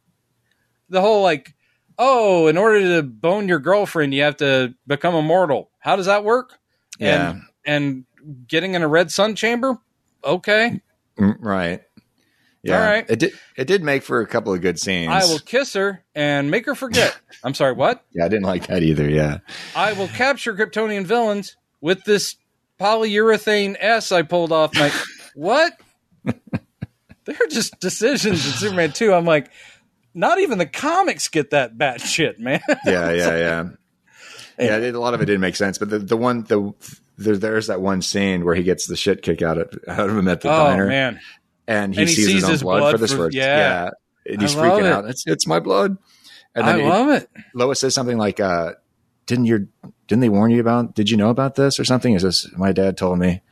The whole, like, oh, in order to bone your girlfriend, you have to become immortal. How does that work? Yeah. and and getting in a red sun chamber okay Mm, right. Yeah. All right. It did. It did make for a couple of good scenes. i will kiss her and make her forget i'm sorry what Yeah, I didn't like that either. Yeah. i will capture kryptonian villains with this polyurethane s i pulled off my what they're just decisions in superman 2 i'm like not even the comics get that bat shit man Yeah. Yeah. Yeah. Yeah. A lot of it didn't make sense, but the the one the. There, there's that one scene where he gets the shit kicked out of, out of him at the oh diner, man and he And he sees, sees his own his blood, blood for this first. yeah. and he's freaking it. out. It's it's my blood. And i then he- love it Lois says something like, uh, "Didn't your didn't they warn you about? Did you know about this or something?" He says, "My dad told me."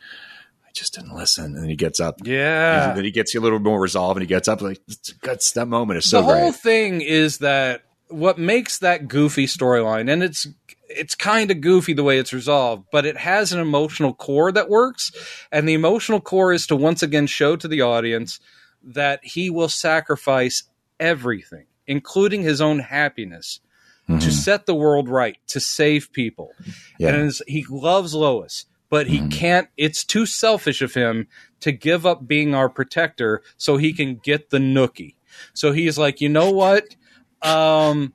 Just didn't listen. And he gets up. yeah And then he gets you a little more resolve, and he gets up. Like that's that moment is so the whole great. thing is that what makes that goofy storyline and it's it's kind of goofy the way it's resolved but it has an emotional core that works and the emotional core is to once again show to the audience that he will sacrifice everything including his own happiness to Mhm. set the world right to save people Yeah. and he loves Lois, but he Mhm. can't. It's too selfish of him to give up being our protector so he can get the nookie. So he's like, you know what? Um,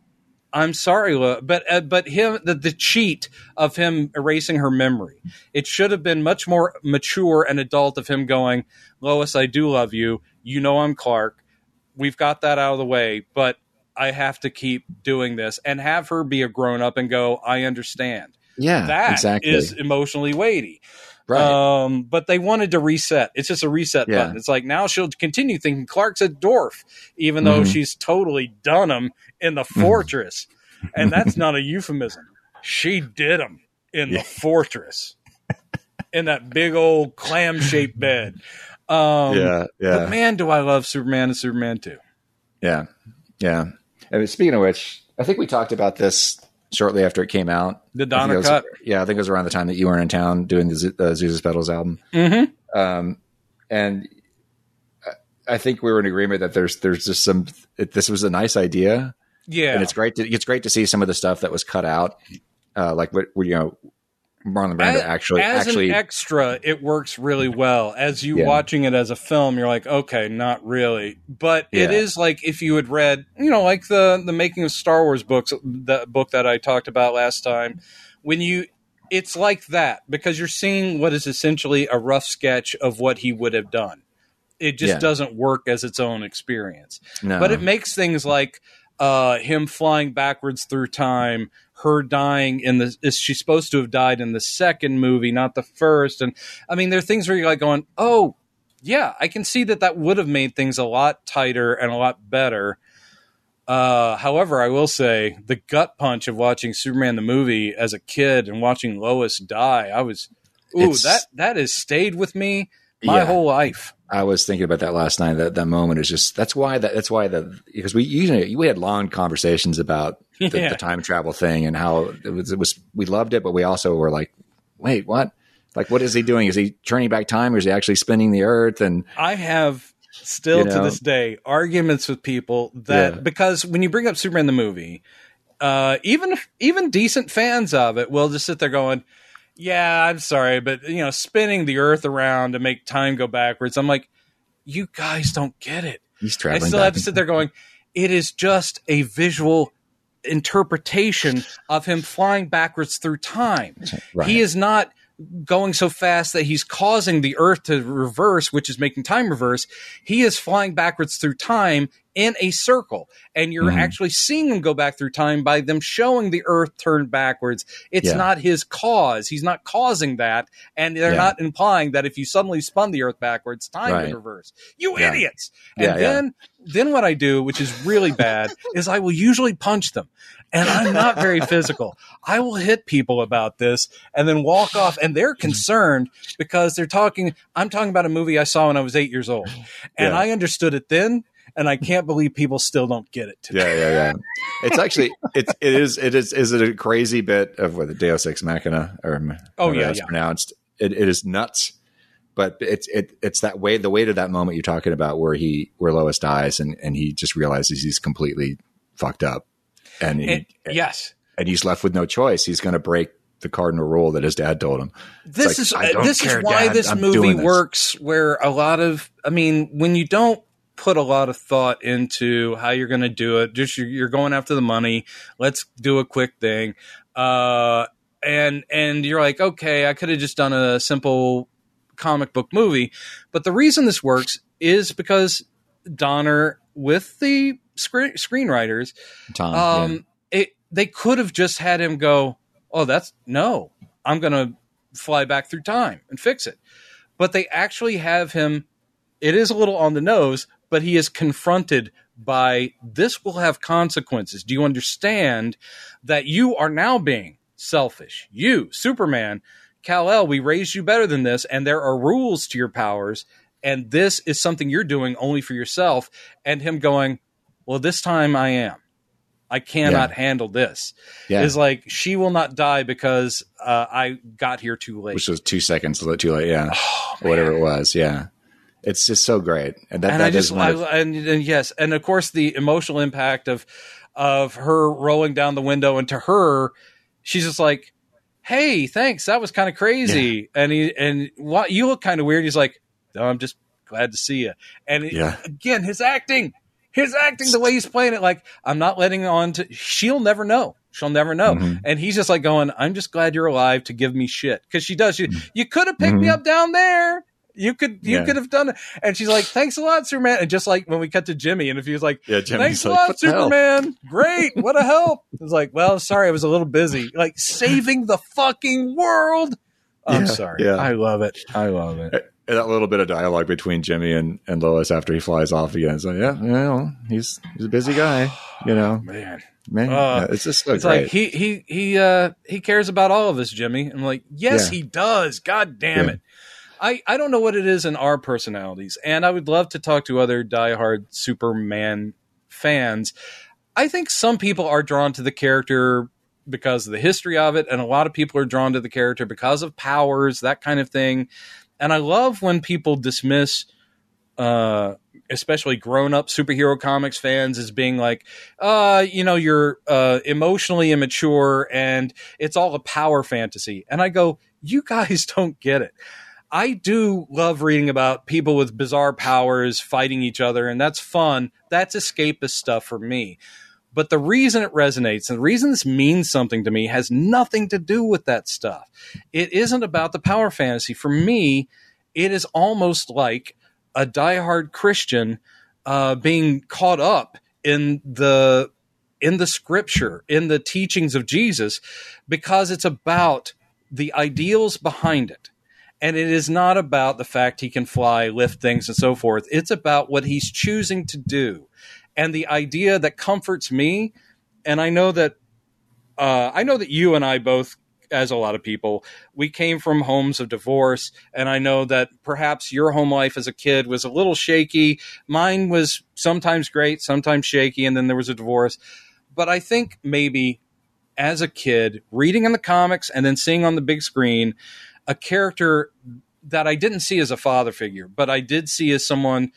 I'm sorry, but uh, but him the, the cheat of him erasing her memory. It should have been much more mature and adult of him going, Lois, I do love you. You know I'm Clark. We've got that out of the way, but I have to keep doing this and have her be a grown up and go, I understand yeah, that is exactly. emotionally weighty. right. Um, but they wanted to reset. It's just a reset Yeah. button. It's like now she'll continue thinking Clark's a dwarf, even though Mhm. she's totally done him in the fortress. and that's not a euphemism. She did him in Yeah. the fortress, in that big old clam shaped bed. Um, yeah, yeah, But man, do I love Superman and Superman 2. yeah, yeah. I And speaking of which, I think we talked about this shortly after it came out. The Donner was- cut. Yeah, I think it was around the time that you were in town doing the Z- uh, Zeus Petals album. Mm-hmm. um, and I- think we were in agreement that there's there's just some. It, this was a nice idea, Yeah. and it's great. To, it's great to see some of the stuff that was cut out, uh, like what what, you know, Marlon Brando As- actually as actually. an extra, it works really well. As you Yeah. watching it as a film, you're like, okay, not really, but it Yeah. is like if you had read, you know, like the the making of Star Wars books, the book that I talked about last time. When you it's like that because you're seeing what is essentially a rough sketch of what he would have done. It just Yeah. doesn't work as its own experience. No. But it makes things like uh, him flying backwards through time, her dying in the is she supposed to have died in the second movie, not the first. And I mean, there are things where you're like going, oh, yeah, I can see that that would have made things a lot tighter and a lot better. Uh, however, I will say the gut punch of watching Superman the movie as a kid and watching Lois die, I was, ooh, It's- that that has stayed with me my Yeah. whole life. I was thinking about that last night. That that moment is just that's why that that's why the because we usually we had long conversations about the, Yeah. the time travel thing and how it was it was we loved it, but we also were like, wait, what? Like, what is he doing? Is he turning back time, or is he actually spinning the Earth? And I have still You to this day arguments with people that Yeah. because when you bring up Superman the movie, uh, even even decent fans of it will just sit there going, "Yeah, I'm sorry, but you know, spinning the Earth around to make time go backwards." I'm like, "You guys don't get it." he's traveling. I still have to sit there going, "It is just a visual." Interpretation of him flying backwards through time. Right. He is not going so fast that he's causing the earth to reverse, which is making time reverse. He is flying backwards through time in a circle. And you're Mhm. actually seeing him go back through time by them showing the earth turn backwards. It's Yeah. not his cause. He's not causing that. And they're Yeah. not implying that if you suddenly spun the earth backwards, time would reverse. You Yeah. idiots. And then then what I do, which is really bad, is I will usually punch them. And I'm not very physical. I will hit people about this and then walk off. And they're concerned because they're talking. I'm talking about a movie I saw when I was eight years old. And Yeah. I understood it then. And I can't believe people still don't get it today. Yeah, yeah, yeah. It's actually it's it is it is is it a crazy bit of what the Deus Ex Machina or Oh, yeah, that's yeah. pronounced. It, it is nuts, but it's it it's that way the weight of that moment you're talking about where he where Lois dies and and he just realizes he's completely fucked up, and he, And- yes. and he's left with no choice. He's going to break the cardinal rule that his dad told him. this like, is I this care, is why Dad, this I'm movie this. works where a lot of i mean when you don't put a lot of thought into how you're going to do it just you're, you're going after the money let's do a quick thing uh and and you're like okay i could have just done a simple comic book movie but the reason this works is because donner with the screen, screenwriters Tom, yeah. um, it they could have just had him go, "Oh, that's no, I'm going to fly back through time and fix it." But they actually have him. It is a little on the nose, but he is confronted by this will have consequences. Do you understand that you are now being selfish? You, Superman, Kal El, we raised you better than this, and there are rules to your powers, and this is something you're doing only for yourself. And him going, well, this time I am. I cannot handle this. yeah, Is like she will not die because uh, I got here too late. which was two seconds too late. Yeah, Oh, whatever it was. Yeah, it's just so great, and that, and that I just is I, of- and, and yes, and of course the emotional impact of of her rolling down the window, and to her, she's just like, "Hey, thanks, that was kind of crazy." And he and what you look kind of weird. He's like, "No, I'm just glad to see you." And it- Yeah. again, his acting, his acting, the way he's playing it, like I'm not letting on to. She'll never know. She'll never know. Mhm. And he's just like going, "I'm just glad you're alive to give me shit." Because she does. She, you could have picked me Mhm. up down there. You could you Yeah. could have done it. And she's like, Thanks a lot, Superman. And just like when we cut to Jimmy, and if he was like, yeah, Thanks Jimmy's a lot, "What the hell?" Superman. Great. What a help. It's like, well, sorry, I was a little busy. Like saving the fucking world. I'm Yeah, sorry. yeah. I love it. I love it. That little bit of dialogue between Jimmy and, and Lois after he flies off again. It's like, yeah, you know, he's he's a busy guy, you know. Man. Man, Uh, yeah, it's just so It's great. like he he he uh he cares about all of us, Jimmy. I'm like, yes, Yeah. he does. God damn Yeah. it. I, I don't know what it is in our personalities, and I would love to talk to other diehard Superman fans. I think some people are drawn to the character because of the history of it, and a lot of people are drawn to the character because of powers, that kind of thing. And I love when people dismiss, uh, especially grown up superhero comics fans, as being like, uh, you know, you're uh, emotionally immature and it's all a power fantasy. And I go, you guys don't get it. I do love reading about people with bizarre powers fighting each other, and that's fun. That's escapist stuff for me. But the reason it resonates and the reason this means something to me has nothing to do with that stuff. It isn't about the power fantasy. For me, it is almost like a diehard Christian uh, being caught up in the in the scripture, in the teachings of Jesus, because it's about the ideals behind it. And it is not about the fact he can fly, lift things, and so forth. It's about what he's choosing to do. And the idea that comforts me, and I know that uh, I know that you and I both as a lot of people, we came from homes of divorce. And I know that perhaps your home life as a kid was a little shaky. Mine was sometimes great, sometimes shaky, and then there was a divorce. But I think maybe as a kid, reading in the comics and then seeing on the big screen a character that I didn't see as a father figure, but I did see as someone,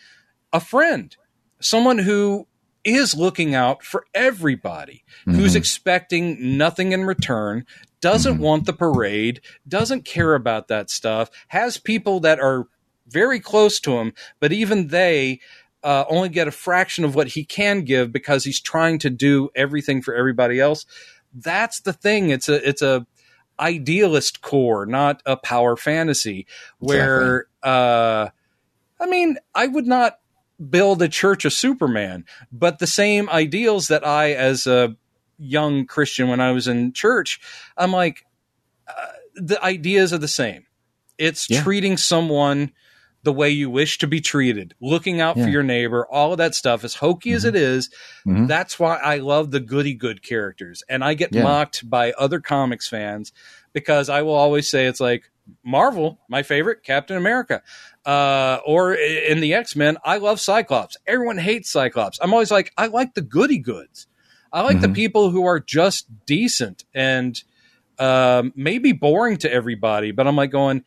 a friend, someone who is looking out for everybody, mm-hmm. who's expecting nothing in return, doesn't mm-hmm. want the parade, doesn't care about that stuff, has people that are very close to him, but even they uh, only get a fraction of what he can give because he's trying to do everything for everybody else. That's the thing. It's a it's a idealist core, not a power fantasy. Where exactly. uh, I mean, I would not build a church of Superman, but the same ideals that I, as a young Christian when I was in church, I'm like, uh, the ideas are the same. It's yeah. treating someone the way you wish to be treated, looking out yeah. for your neighbor, all of that stuff, as hokey mm-hmm. as it is, mm-hmm. That's why I love the goody good characters. And I get yeah. mocked by other comics fans because I will always say it's like Marvel, my favorite, Captain America. Uh, or in the X Men, I love Cyclops. Everyone hates Cyclops. I'm always like, I like the goody goods. I like mm-hmm. the people who are just decent and um, maybe boring to everybody, but I'm like going,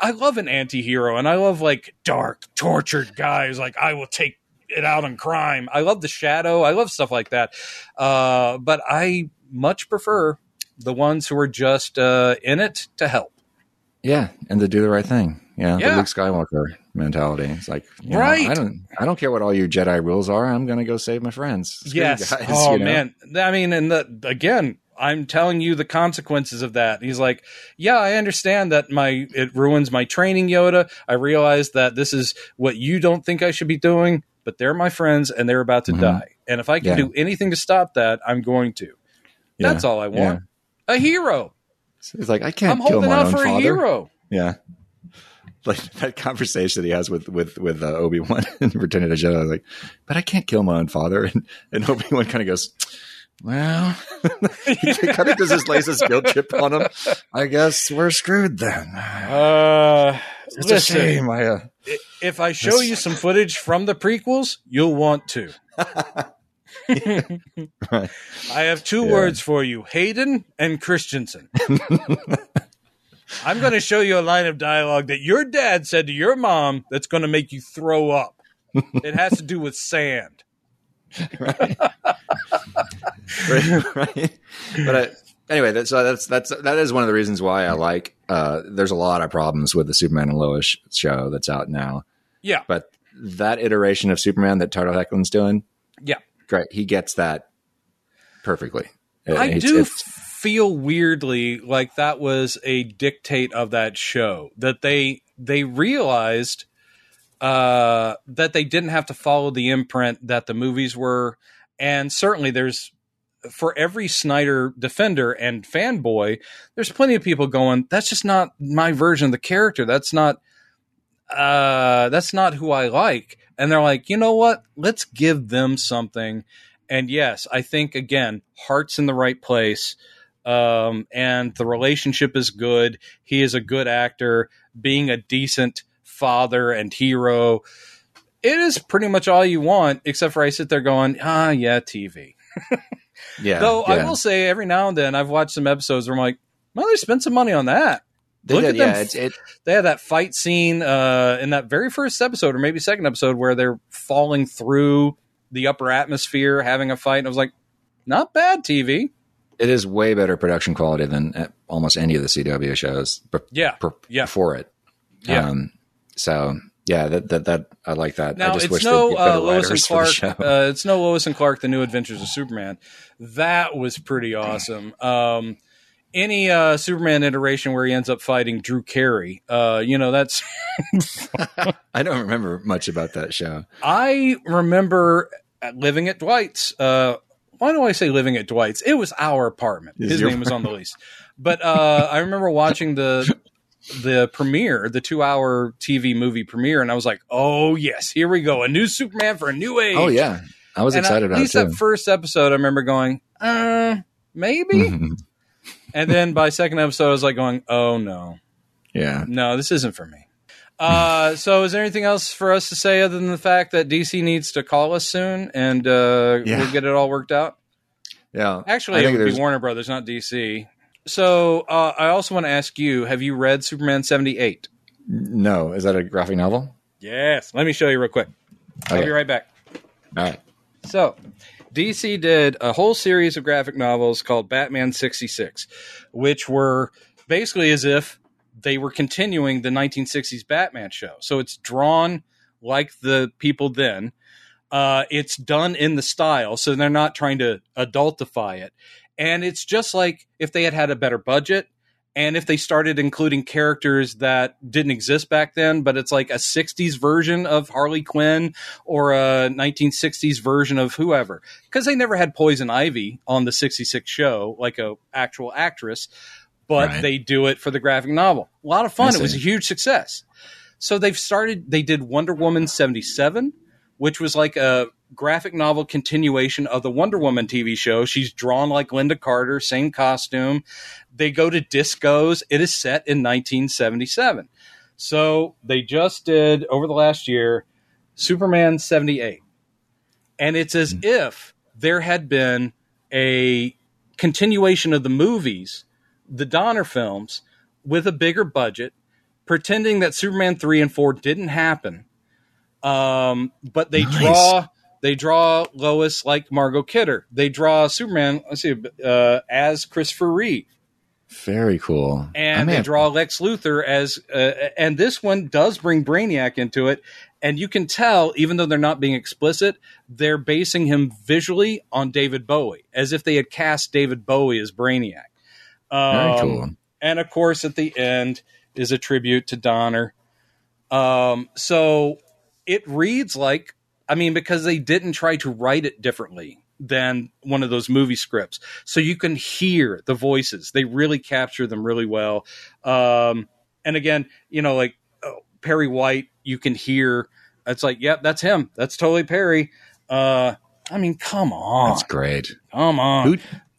I love an anti-hero and I love like dark, tortured guys. Like I will take it out on crime. I love the shadow. I love stuff like that. Uh, but I much prefer the ones who are just uh, in it to help. Yeah, and to do the right thing. Yeah, yeah. the Luke Skywalker mentality. It's like, right? Know, I don't, I don't care what all your Jedi rules are. I'm going to go save my friends. Screw yes. Guys, oh you know? man. I mean, and the, again, I'm telling you the consequences of that. He's like, yeah, I understand that my it ruins my training, Yoda. I realize that this is what you don't think I should be doing, but they're my friends and they're about to mm-hmm. die. And if I can yeah. do anything to stop that, I'm going to. Yeah. That's all I want. Yeah. A hero. It's like I can't. I'm holding out for father. a hero. Yeah like that conversation that he has with with with uh, Obi Wan and Return of the Jedi. Like, but I can't kill my own father, and and Obi Wan kind of goes, well, he kind of does his latest guilt chip on him. I guess we're screwed then. Uh, it's listen, a shame. I, uh, if I show you some footage from the prequels, you'll want to. right. I have two yeah. words for you: Hayden and Christensen. I'm going to show you a line of dialogue that your dad said to your mom that's going to make you throw up. It has to do with sand. right. right. right. But I, anyway, that's, uh, that's that's that is one of the reasons why I like. Uh, there's a lot of problems with the Superman and Lois show that's out now. Yeah, but that iteration of Superman that Tyler Hoechlin's doing, yeah, great. He gets that perfectly. I it's, do it's, feel weirdly like that was a dictate of that show that they they realized uh, that they didn't have to follow the imprint that the movies were, and certainly there's for every Snyder defender and fanboy, there's plenty of people going, "That's just not my version of the character. That's not." Uh, that's not who I like. And they're like, you know what? Let's give them something. And yes, I think again, heart's in the right place um, and the relationship is good. He is a good actor, being a decent father and hero. It is pretty much all you want, except for I sit there going, ah, yeah, TV. yeah. Though yeah. I will say, every now and then I've watched some episodes where I'm like, well, they spent some money on that. They Look did, at them. Yeah, it's, it, they had that fight scene uh, in that very first episode, or maybe second episode, where they're falling through the upper atmosphere, having a fight. And I was like, not bad TV it is way better production quality than uh, almost any of the CW shows. yeah, per, yeah. before it. Yeah. Um, so Yeah, that that, that I like that. I Now just it's wish no they'd get better uh, Lois and writers for the Clark. Uh, it's no Lois and Clark: The New Adventures of Superman. That was pretty awesome. Um, any uh, Superman iteration where he ends up fighting Drew Carey, uh, you know, that's. I don't remember much about that show. I remember living at Dwight's. Uh, why do I say living at Dwight's? It was our apartment. Is His name was on the lease. But uh, I remember watching the the premiere, the two hour TV movie premiere, and I was like, "Oh yes, here we go, a new Superman for a new age." Oh yeah, I was And excited at about it least too. that first episode, I remember going, "Uh, maybe." and then by second episode, I was like, "Going, oh no, yeah, no, this isn't for me." Uh, so is there anything else for us to say other than the fact that DC needs to call us soon and uh, Yeah. we'll get it all worked out? yeah. Actually, it would be Warner Brothers, not DC. So uh, I also want to ask you: Have you read Superman seventy eight? No, is that a graphic novel? Yes. Let me show you real quick. I'll be right back. All right. So, DC did a whole series of graphic novels called Batman 66, which were basically as if they were continuing the 1960s Batman show. So, it's drawn like the people then. Uh, it's done in the style, so they're not trying to adultify it. And it's just like if they had had a better budget and if they started including characters that didn't exist back then, but it's like a 60s version of Harley Quinn or a 1960s version of whoever. Because they never had poison ivy on the 66 show like a actual actress but Right. they do it for the graphic novel. A lot of fun. It was a huge success. So they've started they did wonder woman 77 which was like a graphic novel continuation of the wonder woman tv show. She's drawn like Lynda Carter same costume. They go to discos. It is set in 1977 so they just did over the last year Superman 78. And it's as hmm. if there had been a continuation of the movies, the Donner films, with a bigger budget, pretending that Superman 3 and 4 didn't happen. Um, but they Nice. draw they draw Lois like Margot Kidder. They draw Superman, let's see, uh, as Christopher Reeve Very cool. And they have- draw Lex Luthor as, uh, and this one does bring Brainiac into it, and you can tell, even though they're not being explicit, they're basing him visually on David Bowie, as if they had cast David Bowie as Brainiac. Very Um, cool. And of course, at the end is a tribute to Donner. Um, so it reads like, I mean, because they didn't try to write it differently than one of those movie scripts. So you can hear the voices. They really capture them really well. Um, and again, you know, like oh, Perry White, you can hear it's like, yep, that's him. That's totally Perry. Uh, I mean, come on. That's great. Come on. Who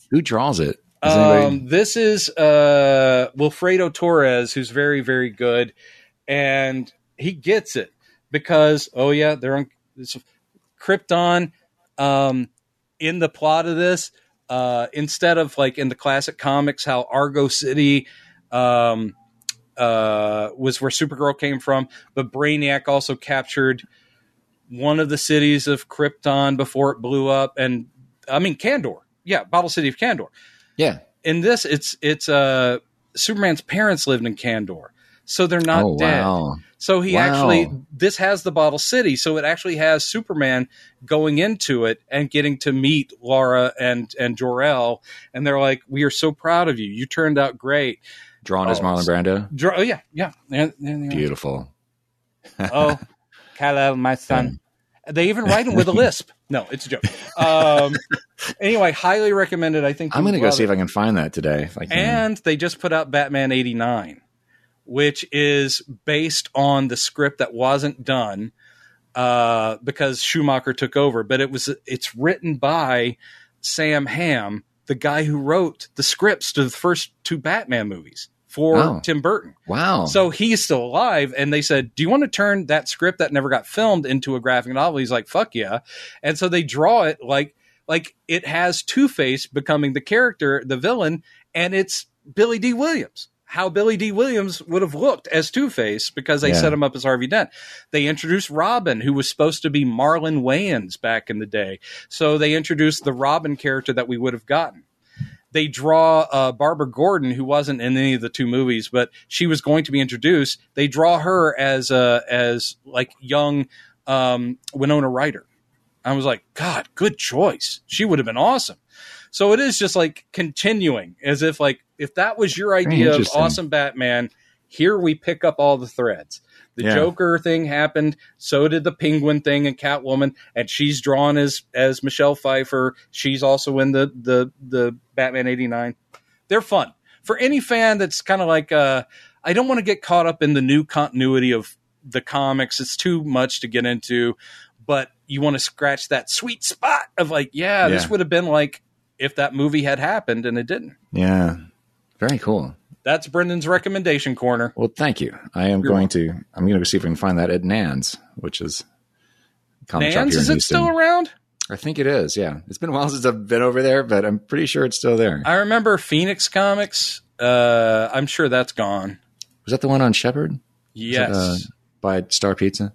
who draws it? Anybody- Um, this is uh, Wilfredo Torres, who's very, very good, and he gets it because oh yeah, they're on Krypton. Um, in the plot of this, uh, instead of like in the classic comics, how Argo City um, uh, was where Supergirl came from, but Brainiac also captured one of the cities of Krypton before it blew up, and I mean Kandor, yeah, Bottle City of Kandor yeah. in this it's it's uh superman's parents lived in kandor so they're not oh dead wow. so he Wow. actually this has the bottle city so it actually has superman going into it and getting to meet lara and and jor-el and they're like we are so proud of you you turned out great Drawn as Oh, Marlon Brando. Jor- oh yeah yeah There- there they are. Beautiful. oh Kal-El, my son they even write him with a lisp no it's a joke um anyway highly recommended i think I'm going to go see if I can find that today. If I can. And they just put out Batman 89, which is based on the script that wasn't done uh, because Schumacher took over. But it was it's written by Sam Hamm, the guy who wrote the scripts to the first two Batman movies for Oh. Tim Burton. wow. So he's still alive, and they said, "Do you want to turn that script that never got filmed into a graphic novel?" He's like, "Fuck yeah!" And so they draw it like like it has Two Face becoming the character, the villain, and it's Billy Dee Williams. How Billy Dee Williams would have looked as Two Face because they Yeah. set him up as Harvey Dent. They introduced Robin, who was supposed to be Marlon Wayans back in the day. So they introduced the Robin character that we would have gotten. they draw uh, Barbara Gordon, who wasn't in any of the two movies, but she was going to be introduced. They draw her as uh, as like young um, Winona Ryder. I was like, God, good choice. She would have been awesome. So it is just like continuing as if like if that was your idea of awesome Batman, here we pick up all the threads. The Yeah. Joker thing happened, so did the Penguin thing and Catwoman, and she's drawn as as Michelle Pfeiffer. She's also in the the the Batman eighty nine. They're fun for any fan that's kind of like uh, I don't want to get caught up in the new continuity of the comics. It's too much to get into, but you want to scratch that sweet spot of like, yeah, this would have been like if that movie had happened and it didn't. Yeah. Very cool. That's Brendan's recommendation corner. Well, thank you. I am You're going to. I'm going to go see if I can find that at Nan's, which is comic shop Nans, here is in it Houston. still around? I think it is. Yeah, it's been a while since I've been over there, but I'm pretty sure it's still there. I remember Phoenix Comics. Uh, I'm sure that's gone. Was that the one on Shepherd? Yes. uh, by Star Pizza?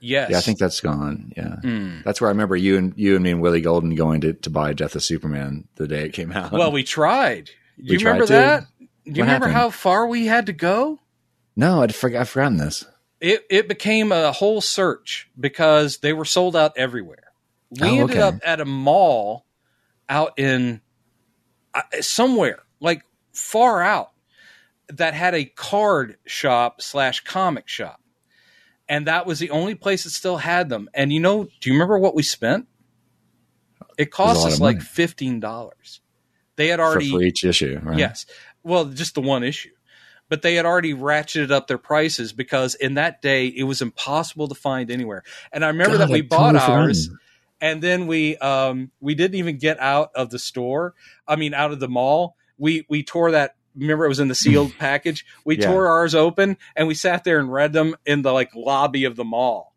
Yes. Yeah, I think that's gone. Yeah, Hmm. that's where I remember you and you and me and Willie Golden going to, to buy Death of Superman the day it came out. Well, we tried. Do We you remember to. that? Do you What remember happened? how far we had to go? no, I'd forg- I've forgotten this. It it became a whole search because they were sold out everywhere. We Oh, ended okay. up at a mall out in uh, somewhere like far out that had a card shop slash comic shop, and that was the only place that still had them. And you know, do you remember what we spent? It cost us like fifteen dollars. They had already for each issue, right? Yes. Well, just the one issue. But they had already ratcheted up their prices because in that day it was impossible to find anywhere. And I remember God, that we bought ours forgotten. and then we um we didn't even get out of the store. I mean out of the mall. We we tore that remember it was in the sealed package. We Yeah. tore ours open and we sat there and read them in the like lobby of the mall.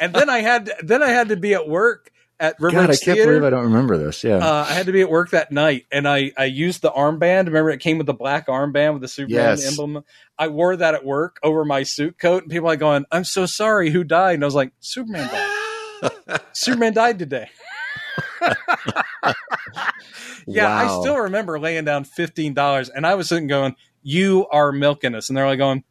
and then I had then I had to be at work at River God, I can't Theater believe I don't remember this. Yeah. uh, I had to be at work that night, and I I used the armband. Remember, it came with the black armband with the Superman Yes. emblem. I wore that at work over my suit coat, and people are like going, "I'm so sorry, who died?" And I was like, "Superman died. Superman died today." Yeah, I still remember laying down fifteen dollars, and I was sitting going, "You are milking us," and they're like going,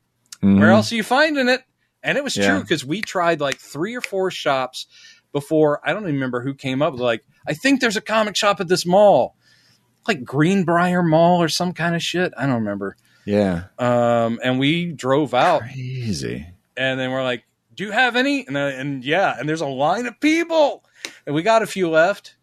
Mhm. where else are you finding it? And it was Yeah. true because we tried like three or four shops before. I don't even remember who came up like, I think there's a comic shop at this mall, like Greenbrier Mall or some kind of shit. I don't remember. Yeah. Um, and we drove out, Crazy. and then we're like, "Do you have any?" And, then- and yeah, and there's a line of people, and we got a few left.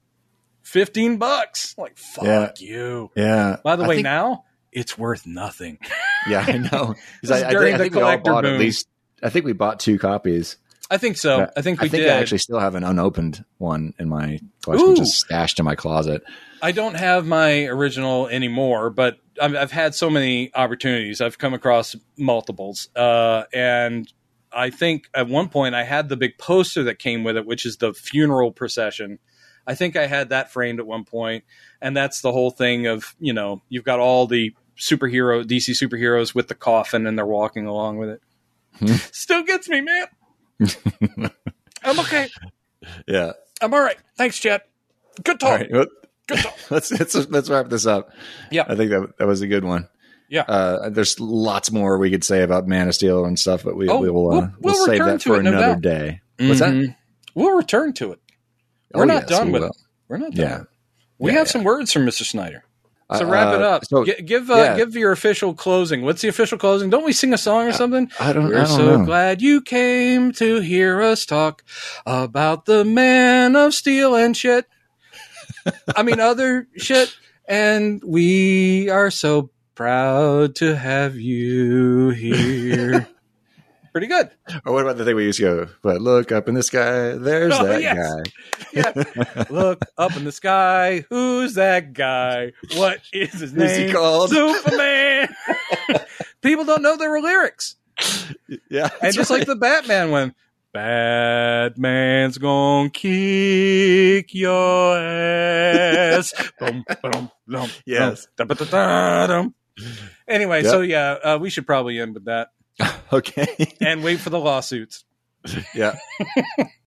Fifteen bucks, like fuck Yeah. you. Yeah. By the I way, think- now it's worth nothing. Yeah, I know. I, I, during think, I the think we all collector bought boom. at least. I think we bought two copies. I think so. I think we I think did. I actually still have an unopened one in my collection, Ooh. just stashed in my closet. I don't have my original anymore, but I've, I've had so many opportunities. I've come across multiples, uh, and I think at one point I had the big poster that came with it, which is the funeral procession. I think I had that framed at one point, and that's the whole thing of you know you've got all the superhero DC superheroes with the coffin and they're walking along with it. Hmm. Still gets me, man. I'm okay. Yeah. I'm all right. Thanks, Chad. Good talk. Right. Good talk. let's let's let's wrap this up. Yeah. I think that that was a good one. Yeah. Uh, there's lots more we could say about Man of Steel and stuff, but we Oh, we will uh, we'll- we'll, we'll save that for no another day. What's that? Mhm. We'll return to it. We're Oh, not yes, done we with will. it. We're not done. Yeah. We Yeah, have yeah. some words from Mr. Snyder. So Uh, wrap it uh, up. so- Gi- give uh, yeah. give your official closing. What's the official closing? Don't we sing a song or something? I don't. We're I don't so know. glad you came to hear us talk about the Man of Steel and shit. I mean, other shit. And we are so proud to have you here. Pretty good. Or what about the thing we used to go? But look up in the sky. There's Oh, that yes. guy. Yeah. Look up in the sky. Who's that guy? What is his Who's he name? called? Superman. People don't know there were lyrics. Yeah. And just like the Batman one, Batman's gonna kick your ass. Bum, ba-dum, Yes. dum. Anyway, Yep. so yeah, uh, we should probably end with that okay. and wait for the lawsuits. yeah.